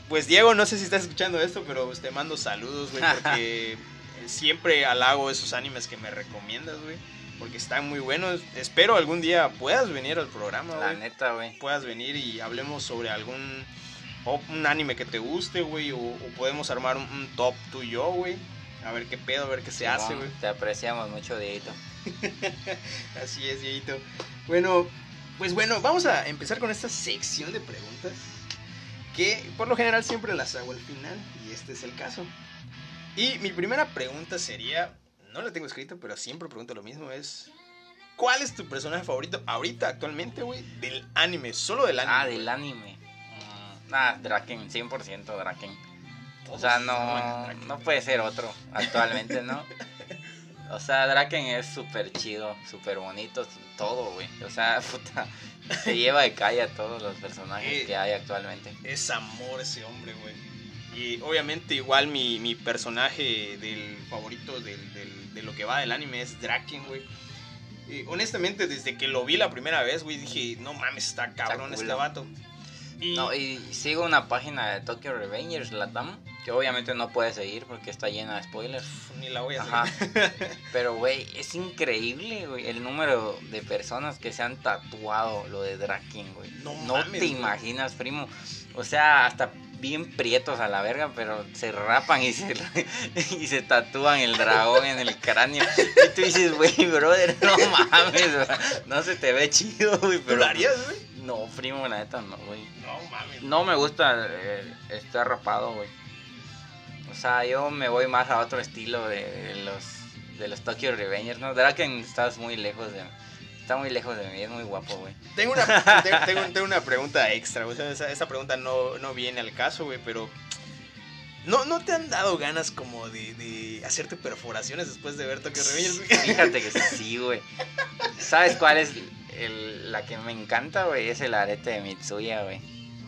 pues Diego, no sé si estás escuchando esto, pero pues, te mando saludos, güey, porque siempre halago esos animes que me recomiendas, güey, porque están muy buenos. Espero algún día puedas venir al programa, La güey. neta, güey. Puedas venir y hablemos sobre algún o un anime que te guste, güey, o, o podemos armar un, un top tú y yo, güey. A ver qué pedo, a ver qué se hace, güey. Te apreciamos mucho, Dieguito. Así es, Dieguito. Bueno, pues bueno, vamos a empezar con esta sección de preguntas. Que por lo general siempre las hago al final. Y este es el caso. Y mi primera pregunta sería. No la tengo escrita, pero siempre pregunto lo mismo. Es. ¿Cuál es tu personaje favorito ahorita, actualmente, güey? Del anime, solo del anime. Ah, del anime. Mm, Ah, Draken, 100% Draken. O sea, no, no puede ser otro actualmente, ¿no? O sea, Draken es súper chido, súper bonito, todo, güey. O sea, puta, se lleva de calle a todos los personajes Eh. que hay actualmente. Es amor ese hombre, güey. Y obviamente igual mi, mi personaje del favorito del, del- de lo que va del anime es Draken, güey. Y honestamente, desde que lo vi la primera vez, güey, dije, no mames, está cabrón este vato. Y, No, y sigo una página de Tokyo Revengers, Latam, que obviamente no puedes seguir porque está llena de spoilers. Ni la voy a Ajá. Pero, güey, es increíble, güey, el número de personas que se han tatuado lo de Draken, güey. No No, mames, te imaginas, primo. O sea, hasta bien prietos a la verga, pero se rapan y se, y se tatúan el dragón en el cráneo. Y tú dices, güey, brother, no mames, no se te ve chido, güey. ¿Tú Pero, lo harías, güey? No, primo, la neta, no, güey. No mames. No me gusta eh, estar rapado, güey. O sea, yo me voy más a otro estilo de, de los de los Tokyo Revengers, ¿no? Draken estás muy lejos de está muy lejos de mí, es muy guapo, güey. Tengo una, tengo, tengo- tengo una pregunta extra, güey. O sea, esa, esa pregunta no, no viene al caso, güey, pero... ¿No, ¿No te han dado ganas como de, de hacerte perforaciones después de ver Tokyo Revengers? güey? Fíjate que sí, güey. ¿Sabes cuál es el- la que me encanta, güey? Es el arete de Mitsuya, güey.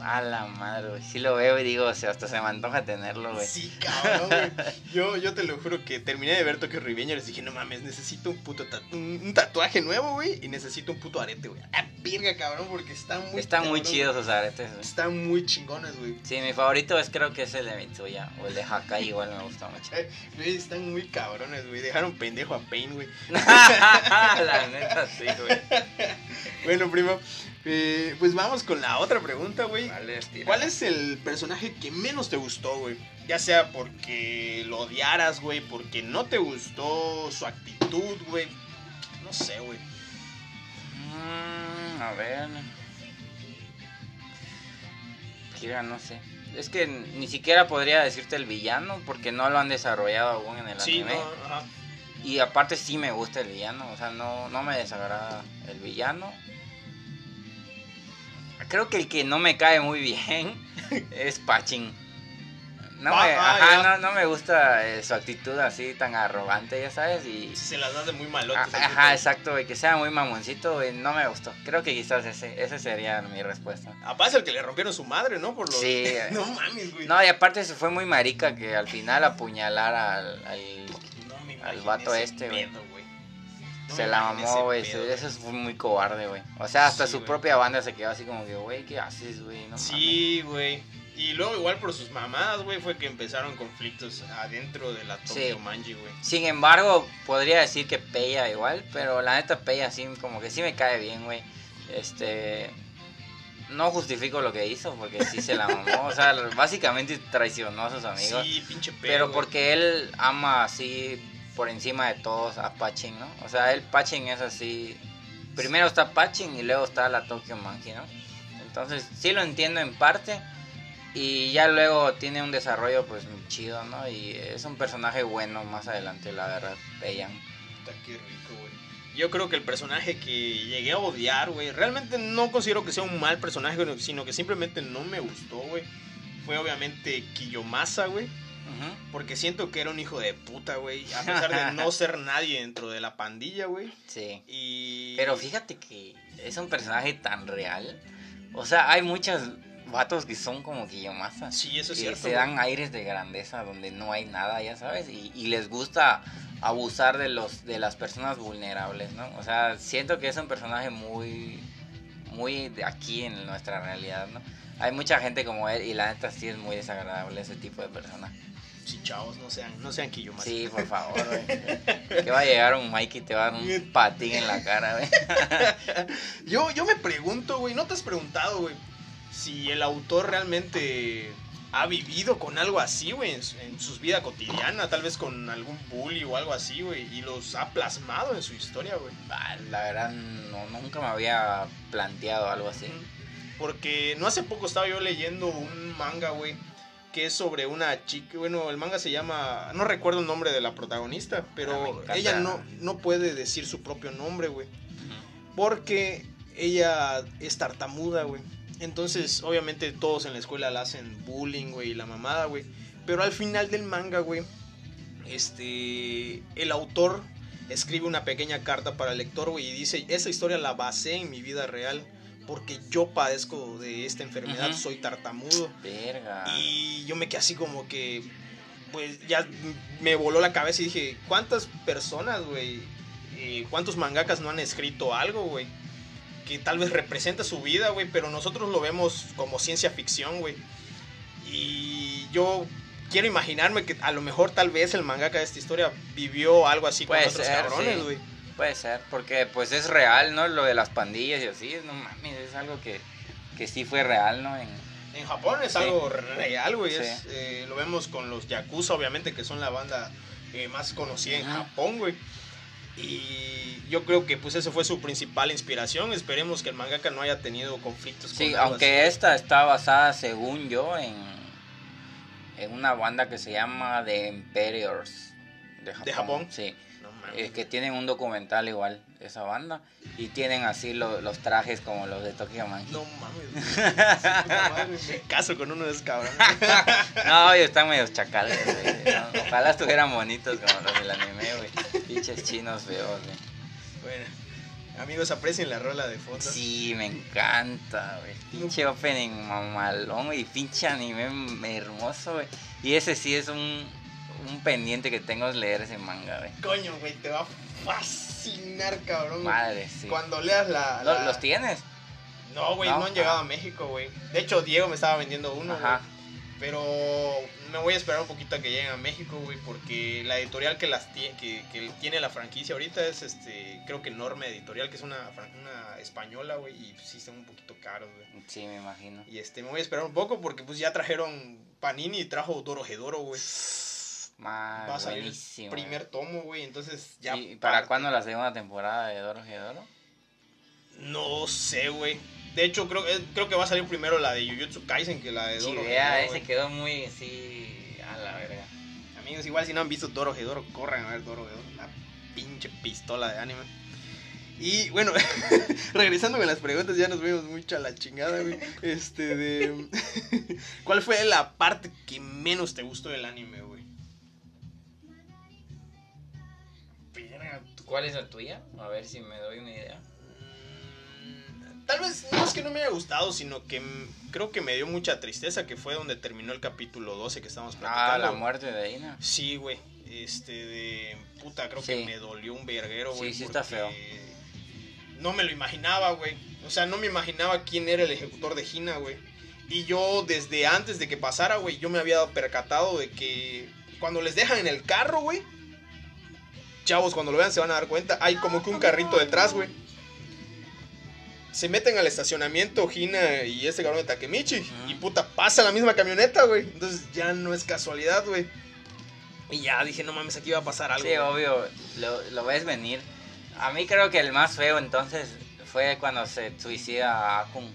A la madre, güey. Sí lo veo y digo, o sea, hasta se me antoja tenerlo, güey. Sí, cabrón, güey. Yo, yo te lo juro que terminé de ver Tokyo Revengers y dije, no mames, necesito un puto tatu- un, tatuaje nuevo, güey, y necesito un puto arete, güey. Ah, virga, cabrón, porque están muy Están muy chidos esos aretes, güey. güey. Están muy chingones, güey. Sí, mi favorito es creo que es el de Mitsuya. O el de Hakai igual me gusta mucho. Eh, Güey, están muy cabrones, güey. Dejaron pendejo a Pain, güey. la neta sí, güey. Bueno, primo, eh, pues vamos con la otra pregunta, güey. Vale. ¿Cuál es el personaje que menos te gustó, güey? Ya sea porque lo odiaras, güey, porque no te gustó su actitud, güey. No sé, güey. Mm, a ver. Kira, no sé. Es que ni siquiera podría decirte el villano porque no lo han desarrollado aún en el Sí, anime. no, ajá. Y aparte sí me gusta el villano, o sea, no, no me desagrada el villano. Creo que el que no me cae muy bien es Pachin. No, Ah, me, ah, ajá, no, no me gusta eh, su actitud así tan arrogante, ya sabes, y... Si se las das de muy malote. Ah, Ajá, exacto, güey, que sea muy mamoncito, güey, no me gustó. Creo que quizás ese, ese sería mi respuesta. Aparte el que le rompieron su madre, ¿no? Por los... Sí. no mames, güey. No, y aparte se fue muy marica que al final apuñalara al... al- No me al imaginé vato ese este, güey. No se la mamó, güey. Eso fue muy cobarde, güey. O sea, hasta Sí, su propia banda se quedó así como que, güey, ¿qué haces, güey? No. Sí, güey. Y luego igual por sus mamadas, güey, fue que empezaron conflictos adentro de la Tokyo Sí. Manji, güey. Sin embargo, podría decir que Peya igual, pero la neta Peya sí, como que sí me cae bien, güey. Este... No justifico lo que hizo, porque sí se la mamó. O sea, básicamente traicionó a sus amigos. Sí, pinche pedo, pero porque él ama así por encima de todos a Pachin, ¿no? O sea, el Pachin es así... Primero está Pachin y luego está la Tokyo Monkey, ¿no? Entonces, sí lo entiendo en parte. Y ya luego tiene un desarrollo pues chido, ¿no? Y es un personaje bueno más adelante, la verdad, Peiyan. Puta, qué rico, güey. Yo creo que el personaje que llegué a odiar, güey, realmente no considero que sea un mal personaje, sino que simplemente no me gustó, güey. Fue obviamente Kiyomasa, güey. Porque siento que era un hijo de puta, güey. A pesar de no ser nadie dentro de la pandilla, güey. Sí. Y... Pero fíjate que es un personaje tan real. O sea, hay muchos vatos que son como Kiyomasa. Sí, eso es que cierto. se güey. dan aires de grandeza donde no hay nada, ya sabes, y, y les gusta abusar de los de las personas vulnerables, ¿no? O sea, siento que es un personaje muy muy de aquí en nuestra realidad, ¿no? Hay mucha gente como él y la neta sí es muy desagradable ese tipo de persona. Sí, chavos, no sean, no sean Kiyomasa. Sí, por favor, güey. Que va a llegar un Mike y te va a dar un patín en la cara, güey. Yo, yo me pregunto, güey, ¿no te has preguntado, güey? Si el autor realmente ha vivido con algo así, güey, en, su- en su vida cotidiana, tal vez con algún bully o algo así, güey, y los ha plasmado en su historia, güey. Ah, La verdad, no, nunca me había planteado algo así. Porque no hace poco estaba yo leyendo un manga, güey, que es sobre una chica, bueno, el manga se llama, no recuerdo el nombre de la protagonista, Ah, pero encanta. ella no, no puede decir su propio nombre, güey. Porque ella es tartamuda, güey. Entonces, obviamente, todos en la escuela la hacen bullying, güey, y la mamada, güey. Pero al final del manga, güey, este, el autor escribe una pequeña carta para el lector, güey, y dice, esa historia la basé en mi vida real. Porque yo padezco de esta enfermedad, soy tartamudo. Verga. Y yo me quedé así como que, pues ya me voló la cabeza y dije, ¿cuántas personas, güey? eh, ¿Cuántos mangakas no han escrito algo, güey? Que tal vez representa su vida, güey, pero nosotros lo vemos como ciencia ficción, güey. Y yo quiero imaginarme que a lo mejor tal vez el mangaka de esta historia vivió algo así Puede con otros ser, cabrones, sí. Puede ser, porque pues es real, ¿no? Lo de las pandillas y así, no mames, es algo que, que sí fue real, ¿no? En, En Japón es Sí. algo real, güey. Sí. eh, lo vemos con los Yakuza, obviamente, que son la banda eh, más conocida en. Japón, güey. Y yo creo que pues eso fue su principal inspiración. Esperemos que el mangaka no haya tenido conflictos Sí, con aunque así. esta está basada, según yo, en, en una banda que se llama The Emperors de Japón. Japón? Sí, Eh, que tienen un documental igual, esa banda, y tienen así lo- los trajes como los de Tokyo Man. No mames. güey. Me caso con uno de esos cabrones. No, ellos están medio chacales, güey. No, Ojalá estuvieran bonitos como los del anime, güey. Pinches chinos feos, güey. bueno, amigos, aprecien la rola de fondo. Sí, me encanta, güey. Pinche opening mamalón y pinche anime hermoso, güey. Y ese sí es un, un pendiente que tengo es leer ese manga, güey. Coño, güey, te va a fascinar, cabrón. Madre, sí. Cuando leas la. ¿Lo- la- ¿Los tienes? No, güey, No, no, han llegado ah. a México, güey. De hecho, Diego me estaba vendiendo uno, Ajá. güey. Pero me voy a esperar un poquito a que lleguen a México, güey, porque la editorial que las tie- que, que tiene la franquicia ahorita es, este, creo que Enorme Editorial, que es una, una española, güey, y sí están un poquito caros, güey. Sí, me imagino. Y este, me voy a esperar un poco porque pues ya trajeron Panini y trajo Doro Hedoro, güey. Man, Va a salir el primer tomo, güey, entonces ya... ¿Y para parte. cuándo la segunda temporada de Doro Gedoro? No sé, güey. De hecho, creo, eh, creo que va a salir primero la de Jujutsu Kaisen que la de Doro Chivea, Hedoro, ese quedó muy así a la verga. Amigos, igual si no han visto Doro Hedoro, corran a ver Doro Hedoro. Una pinche pistola de anime. Y bueno, regresando con las preguntas, ya nos vemos mucho a la chingada, güey. Este, de. ¿Cuál fue la parte que menos te gustó del anime, ¿Cuál es la tuya? A ver si me doy una idea. Mm, Tal vez no es que no me haya gustado, sino que creo que me dio mucha tristeza, que fue donde terminó el capítulo 12 que estábamos platicando. Ah, la muerte de Ina. Sí, güey. Este de puta, creo Sí. que me dolió un verguero, güey. Sí, sí está feo. No me lo imaginaba, güey. O sea, no me imaginaba quién era el ejecutor de Gina, güey. Y yo desde antes de que pasara, güey, yo me había percatado de que cuando les dejan en el carro, güey, chavos, cuando lo vean se van a dar cuenta, hay como que un carrito detrás, güey. Se meten al estacionamiento Gina y este cabrón de Takemichi. Y puta, pasa la misma camioneta, güey. Entonces ya no es casualidad, güey. Y ya dije, no mames, aquí va a pasar algo. Sí, obvio, lo, lo ves venir. A mí creo que el más feo entonces fue cuando se suicida a Akun,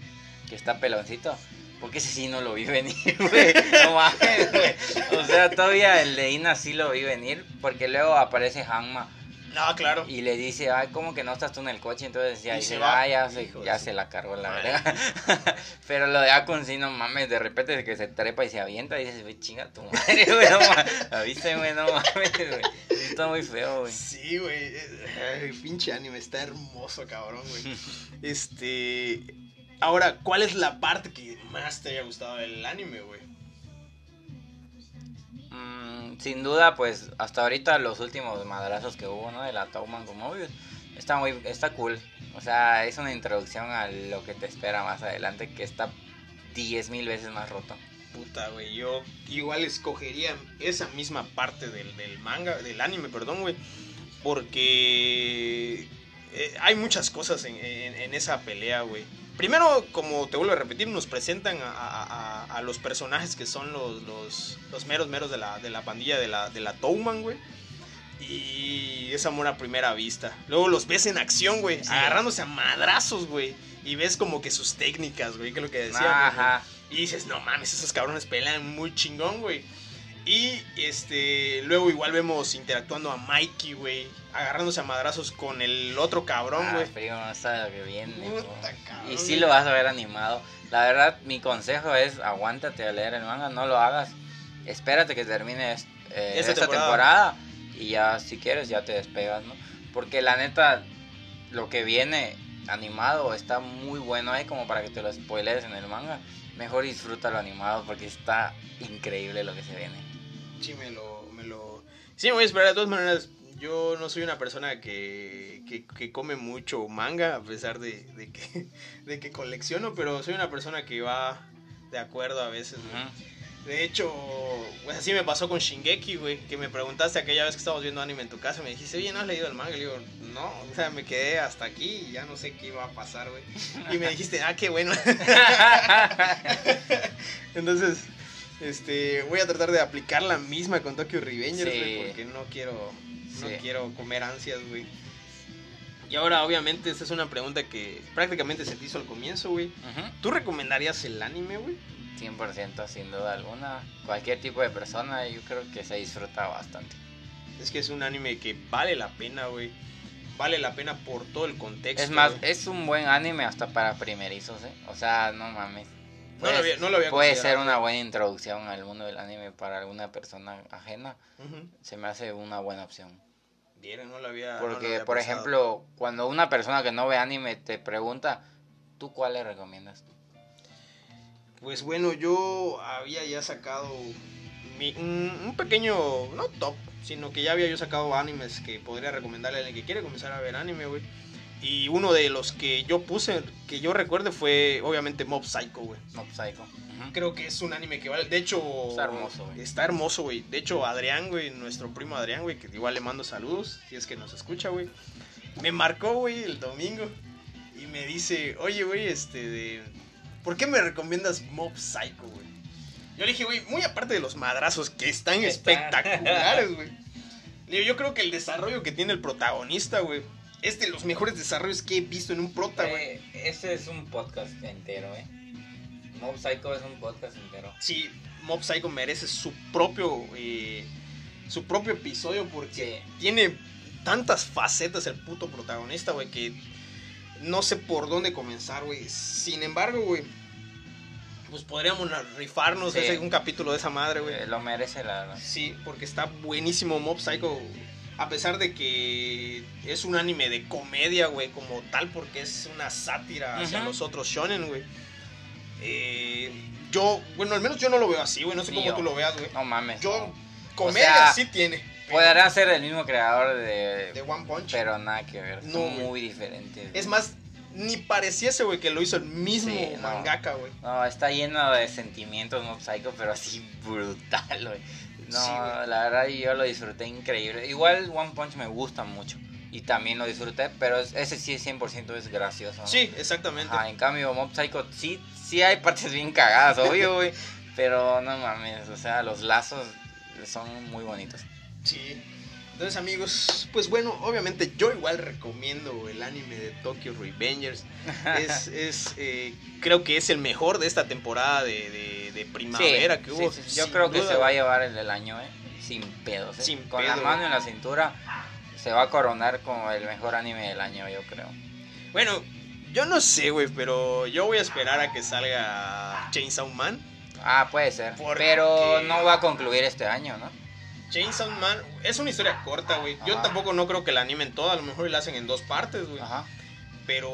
que está peloncito. Porque ese sí no lo vi venir, güey. No mames, güey. O sea, todavía el de Ina sí lo vi venir. Porque luego aparece Hanma. No, claro. Y le dice, ay, ¿cómo que no estás tú en el coche? Entonces ya Y dice, ah, ya, se, Hijo de ya su- se la cargó la verga. Pero lo de Akun sí, no mames, de repente de que se trepa y se avienta y dices, güey, chinga tu madre, güey, no mames. ¿Viste, güey? No mames, güey. Está muy feo, güey. Sí, güey. pinche anime, está hermoso, cabrón, güey. Este. Ahora, ¿cuál es la parte que más te haya gustado del anime, güey? Mm, sin duda, pues hasta ahorita los últimos madrazos que hubo, ¿no? De la Tauman con Mobius. Está muy, está cool. O sea, es una introducción a lo que te espera más adelante, que está 10 mil veces más roto. Puta, güey. Yo igual escogería esa misma parte del, del manga, del anime, perdón, güey. Porque eh, hay muchas cosas en, en- en esa pelea, güey. Primero, como te vuelvo a repetir, nos presentan a, a- a- a los personajes que son los, los, los meros meros de la, de la pandilla de la, de la Touman, güey. Y es amor a primera vista. Luego los ves en acción, güey, Sí. agarrándose a madrazos, güey. Y ves como que sus técnicas, güey, que es lo que güey. Ajá. Y dices, no mames, esos cabrones pelean muy chingón, güey. Y este, luego igual vemos interactuando a Mikey, güey, agarrándose a madrazos con el otro cabrón, Ah, güey. frío, no sabe lo que viene. Puta, cabrón, Y sí lo vas a ver animado. La verdad, mi consejo es aguántate a leer el manga, no lo hagas. Espérate que termine eh, Esta esta, temporada. temporada. y ya si quieres ya te despegas, ¿no? Porque la neta, lo que viene animado está muy bueno ahí como para que te lo spoilees en el manga. Mejor disfruta lo animado porque está increíble lo que se viene. Sí, me lo, me lo... Sí, me voy a esperar. De todas maneras, yo no soy una persona que, que, que come mucho manga, a pesar de, de que, de que colecciono, pero soy una persona que va de acuerdo a veces, güey. De hecho, pues así me pasó con Shingeki, güey, que me preguntaste aquella vez que estábamos viendo anime en tu casa, me dijiste, oye, ¿no has leído el manga? Y le digo, no, o sea, me quedé hasta aquí y ya no sé qué iba a pasar, güey. Y me dijiste, ah, qué bueno. Entonces, este, voy a tratar de aplicar la misma con Tokyo Revengers, Sí. güey, porque no quiero, no Sí. quiero comer ansias, güey. Y ahora, obviamente, esta es una pregunta que prácticamente se te hizo al comienzo, güey. Ujú. ¿Tú recomendarías el anime, güey? 100% sin duda alguna. Cualquier tipo de persona yo creo que se disfruta bastante. Es que es un anime que vale la pena, güey. Vale la pena por todo el contexto. Es más, güey. es un buen anime hasta para primerizos, ¿eh? O sea, no mames. No, lo había, no lo había Puede ser una buena introducción al mundo del anime para alguna persona ajena. Se me hace una buena opción. Vieron, no lo había. no lo Porque, había por pensado. ejemplo, cuando una persona que no ve anime te pregunta, ¿tú cuál le recomiendas? Pues bueno, yo había ya sacado mi- un, un pequeño, no top, sino que ya había yo sacado animes que podría recomendarle a alguien que quiere comenzar a ver anime, güey. Y uno de los que yo puse, que yo recuerde, fue obviamente Mob Psycho, güey. No, Psycho. Creo que es un anime que vale. De hecho, Está hermoso, güey. Está hermoso, güey. De hecho, Adrián, güey, nuestro primo Adrián, güey, que igual le mando saludos, si es que nos escucha, güey. Me marcó, güey, el domingo y me dice, oye, güey, este, de. ¿Por qué me recomiendas Mob Psycho, güey? Yo le dije, güey, muy aparte de los madrazos que están Está. espectaculares, güey. Yo creo que el desarrollo que tiene el protagonista, güey, es de los mejores desarrollos que he visto en un prota, güey. Eh, ese es un podcast entero, ¿eh? Mob Psycho es un podcast entero. sí, Mob Psycho merece su propio eh, su propio episodio porque Sí. tiene tantas facetas el puto protagonista, güey, que no sé por dónde comenzar, güey. Sin embargo, güey, pues podríamos rifarnos Sí. ese- un capítulo de esa madre, güey. Eh, lo merece, la verdad. Sí, porque está buenísimo Mob Psycho. A pesar de que es un anime de comedia, güey, como tal, porque es una sátira hacia los otros shonen, güey. Eh, yo, bueno, al menos yo no lo veo así, güey. No sé cómo tú lo veas, güey. No mames. Yo, no. comedia sea, sí tiene. Podrá ser el mismo creador de. De One Punch. Pero nada que ver. No, güey. muy diferentes. Es más, ni pareciese, güey, que lo hizo el mismo Sí, no. mangaka, güey. No, está lleno de sentimientos, Mob Psycho, pero así brutal, güey. No, Sí, la verdad yo lo disfruté increíble. Igual One Punch me gusta mucho. Y también lo disfruté, pero es- ese sí 100% es gracioso. ¿no? Sí, exactamente. Ajá, en cambio Mob Psycho sí, sí hay partes bien cagadas, obvio, güey. Pero no mames, o sea, los lazos son muy bonitos. Sí. Entonces, amigos, pues bueno, obviamente yo igual recomiendo el anime de Tokyo Revengers. es, es eh, creo que es el mejor de esta temporada de, de- de primavera Sí, que hubo. sí, sí, Yo creo que se va a llevar el del año, ¿eh? Sin pedos, ¿eh? Sin Con la mano en la cintura se va a coronar como el mejor anime del año, yo creo. Bueno, yo no sé, güey, pero yo voy a esperar a que salga Chainsaw Man. Ah, puede ser. Porque- Pero no va a concluir este año, ¿no? Chainsaw Man es una historia corta, güey. Yo Ajá. tampoco no creo que la animen toda, a lo mejor la hacen en dos partes, güey. Ajá. Pero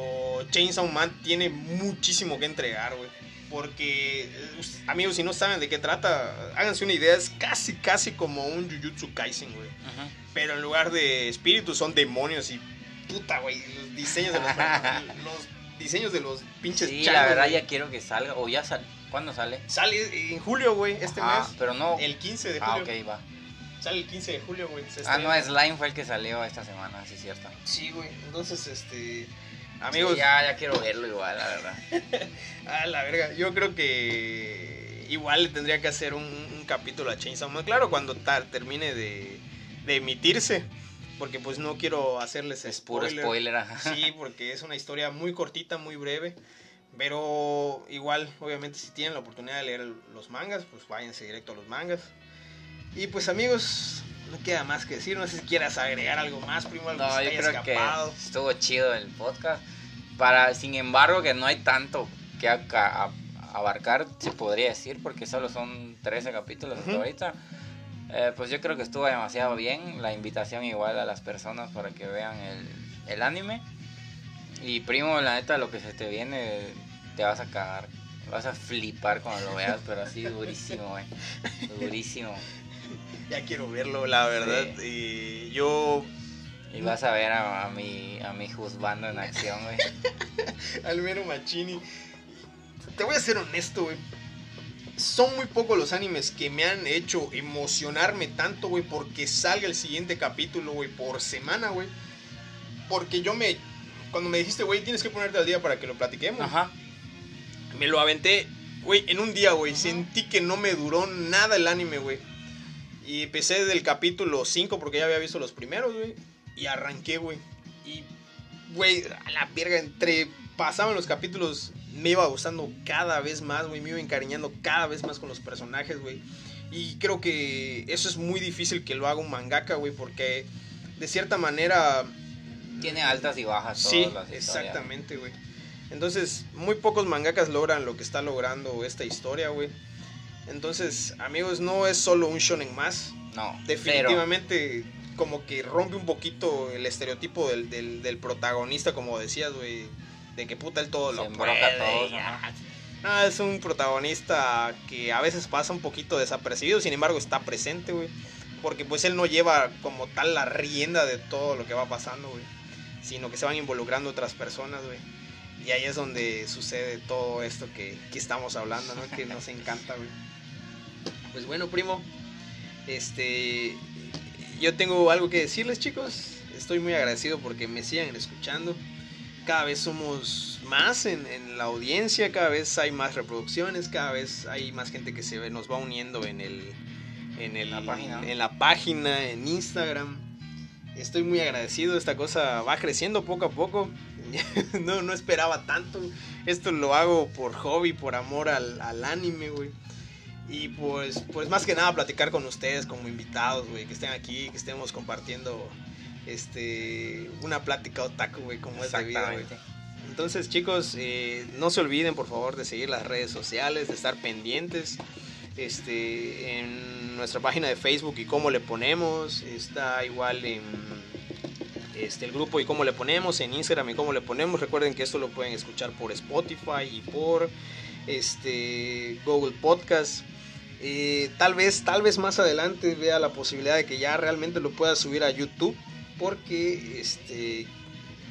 Chainsaw Man tiene muchísimo que entregar, güey. Porque, eh, amigos, si no saben de qué trata, háganse una idea, es casi, casi como un Jujutsu Kaisen, güey. Ujú. Pero en lugar de espíritus son demonios y puta, güey, los diseños de los, los diseños de los pinches Sí, changos, la verdad güey. ya quiero que salga. O ya sale. ¿Cuándo sale? Sale en julio, güey, este ah, mes. pero no. El 15 de Ah, julio. ok, va. Sale el 15 de julio, güey. Ah, no. Slime fue el que salió esta semana, sí, es cierto. Sí, güey. Entonces, este. Amigos, Sí, ya, ya quiero verlo igual, la verdad. a la verga. Yo creo que igual le tendría que hacer un, un capítulo a Chainsaw Man. Claro, cuando ta- termine de, de emitirse. Porque pues no quiero hacerles Es puro spoiler. spoiler, ajá. Sí, porque es una historia muy cortita, muy breve. Pero igual, obviamente, si tienen la oportunidad de leer los mangas, pues váyanse directo a los mangas. Y pues amigos, no queda más que decir. No sé si quieras agregar algo más, primo, algo No, que yo creo escapado. que estuvo chido el podcast. Para, sin embargo, que no hay tanto que aca- a- abarcar, se podría decir, porque solo son 13 capítulos hasta Ujú. ahorita. Eh, pues yo creo que estuvo demasiado bien. La invitación igual a las personas para que vean el, el anime. Y primo, la neta, lo que se te viene, te vas a cagar. Vas a flipar cuando lo veas, pero así durísimo, eh. Durísimo. Ya quiero verlo, la verdad. Y yo, Y vas a ver a, a mi, a mi juzgando en acción, güey. al mero Machini, te voy a ser honesto, güey. Son muy pocos los animes que me han hecho emocionarme tanto, güey, porque salga el siguiente capítulo, güey, por semana, güey. Porque yo me. Cuando me dijiste, güey, tienes que ponerte al día para que lo platiquemos. Ajá. Me lo aventé, güey, en un día, güey. Sentí que no me duró nada el anime, güey. Y empecé del capítulo 5 porque ya había visto los primeros, güey. Y arranqué, güey. Y, güey, a la verga, entre pasaban los capítulos, me iba gustando cada vez más, güey. Me iba encariñando cada vez más con los personajes, güey. Y creo que eso es muy difícil que lo haga un mangaka, güey, porque de cierta manera Tiene altas y bajas todas Sí, las exactamente, güey. Entonces, muy pocos mangakas logran lo que está logrando esta historia, güey. Entonces, amigos, no es solo un shonen más. No. Definitivamente, como que rompe un poquito el estereotipo del, del, del protagonista, como decías, güey. De que puta, él todo Se lo puede. a todos, y- ajá. Ah, es un protagonista que a veces pasa un poquito desapercibido, sin embargo está presente, güey. Porque pues él no lleva como tal la rienda de todo lo que va pasando, güey. Sino que se van involucrando otras personas, güey. Y ahí es donde sucede todo esto que, que estamos hablando, ¿no? Que nos encanta, güey. Pues bueno, primo. Este. Yo tengo algo que decirles, chicos. Estoy muy agradecido porque me sigan escuchando. Cada vez somos más en, en la audiencia, cada vez hay más reproducciones, cada vez hay más gente que se ve, nos va uniendo en el, en el, La página. en la página, en Instagram. Estoy muy agradecido, esta cosa va creciendo poco a poco. no, no esperaba tanto. Esto lo hago por hobby, por amor al, al anime, güey. Y pues, pues más que nada platicar con ustedes como invitados, güey, que estén aquí, que estemos compartiendo este una plática otaku, güey, como es debido, güey. Entonces, chicos, eh, no se olviden, por favor, de seguir las redes sociales, de estar pendientes. Este, en nuestra página de Facebook y cómo le ponemos. Está igual en este, el grupo y cómo le ponemos, en Instagram y cómo le ponemos. Recuerden que esto lo pueden escuchar por Spotify y por este, Google Podcast. Eh, tal vez, tal vez más adelante vea la posibilidad de que ya realmente lo pueda subir a YouTube. Porque este,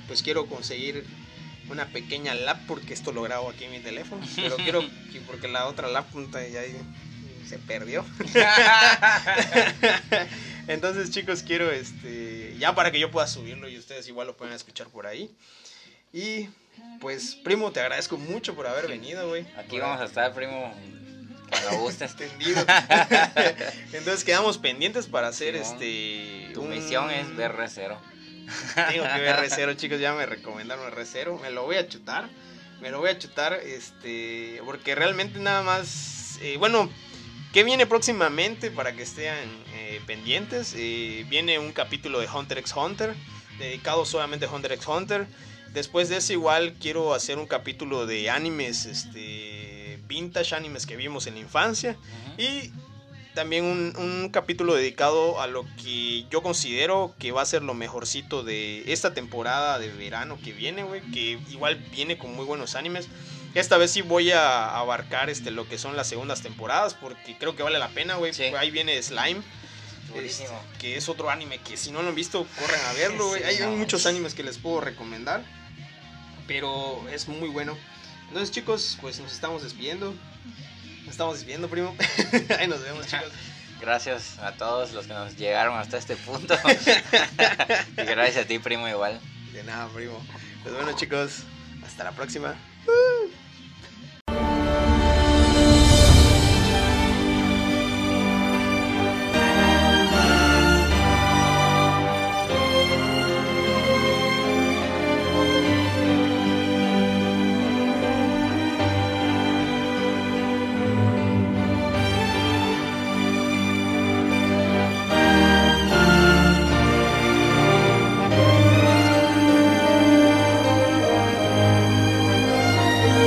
pues quiero conseguir una pequeña lap porque esto lo grabo aquí en mi teléfono. Pero quiero que porque la otra lap ya se perdió. Entonces, chicos, quiero este ya para que yo pueda subirlo y ustedes igual lo pueden escuchar por ahí. Y pues, primo, te agradezco mucho por haber venido, güey. Aquí vamos a estar, primo, cuando gustes. Entendido. Entonces quedamos pendientes para hacer este. Tu misión es ver R0. Tengo que ver R0, chicos. Ya me recomendaron R0. Me lo voy a chutar. Me lo voy a chutar. Este. Porque realmente nada más. Eh, bueno. ¿Qué viene próximamente para que estén eh, pendientes? Eh, viene un capítulo de Hunter x Hunter, dedicado solamente a Hunter x Hunter. Después de eso igual quiero hacer un capítulo de animes, este, vintage animes que vimos en la infancia. Y también un, capítulo dedicado a lo que yo considero que va a ser lo mejorcito de esta temporada de verano que viene, güey. Que igual viene con muy buenos animes. Esta vez sí voy a abarcar este, lo que son las segundas temporadas porque creo que vale la pena, güey. Ahí viene Slime. Este, que es otro anime que si no lo han visto, corren a verlo, güey. Hay muchos animes que les puedo recomendar. Pero es muy bueno. Entonces, chicos, pues nos estamos despidiendo. Nos estamos despidiendo, primo. Ahí nos vemos, chicos. Gracias a todos los que nos llegaron hasta este punto. y gracias a ti, primo, igual. De nada, primo. Pues bueno, chicos, hasta la próxima.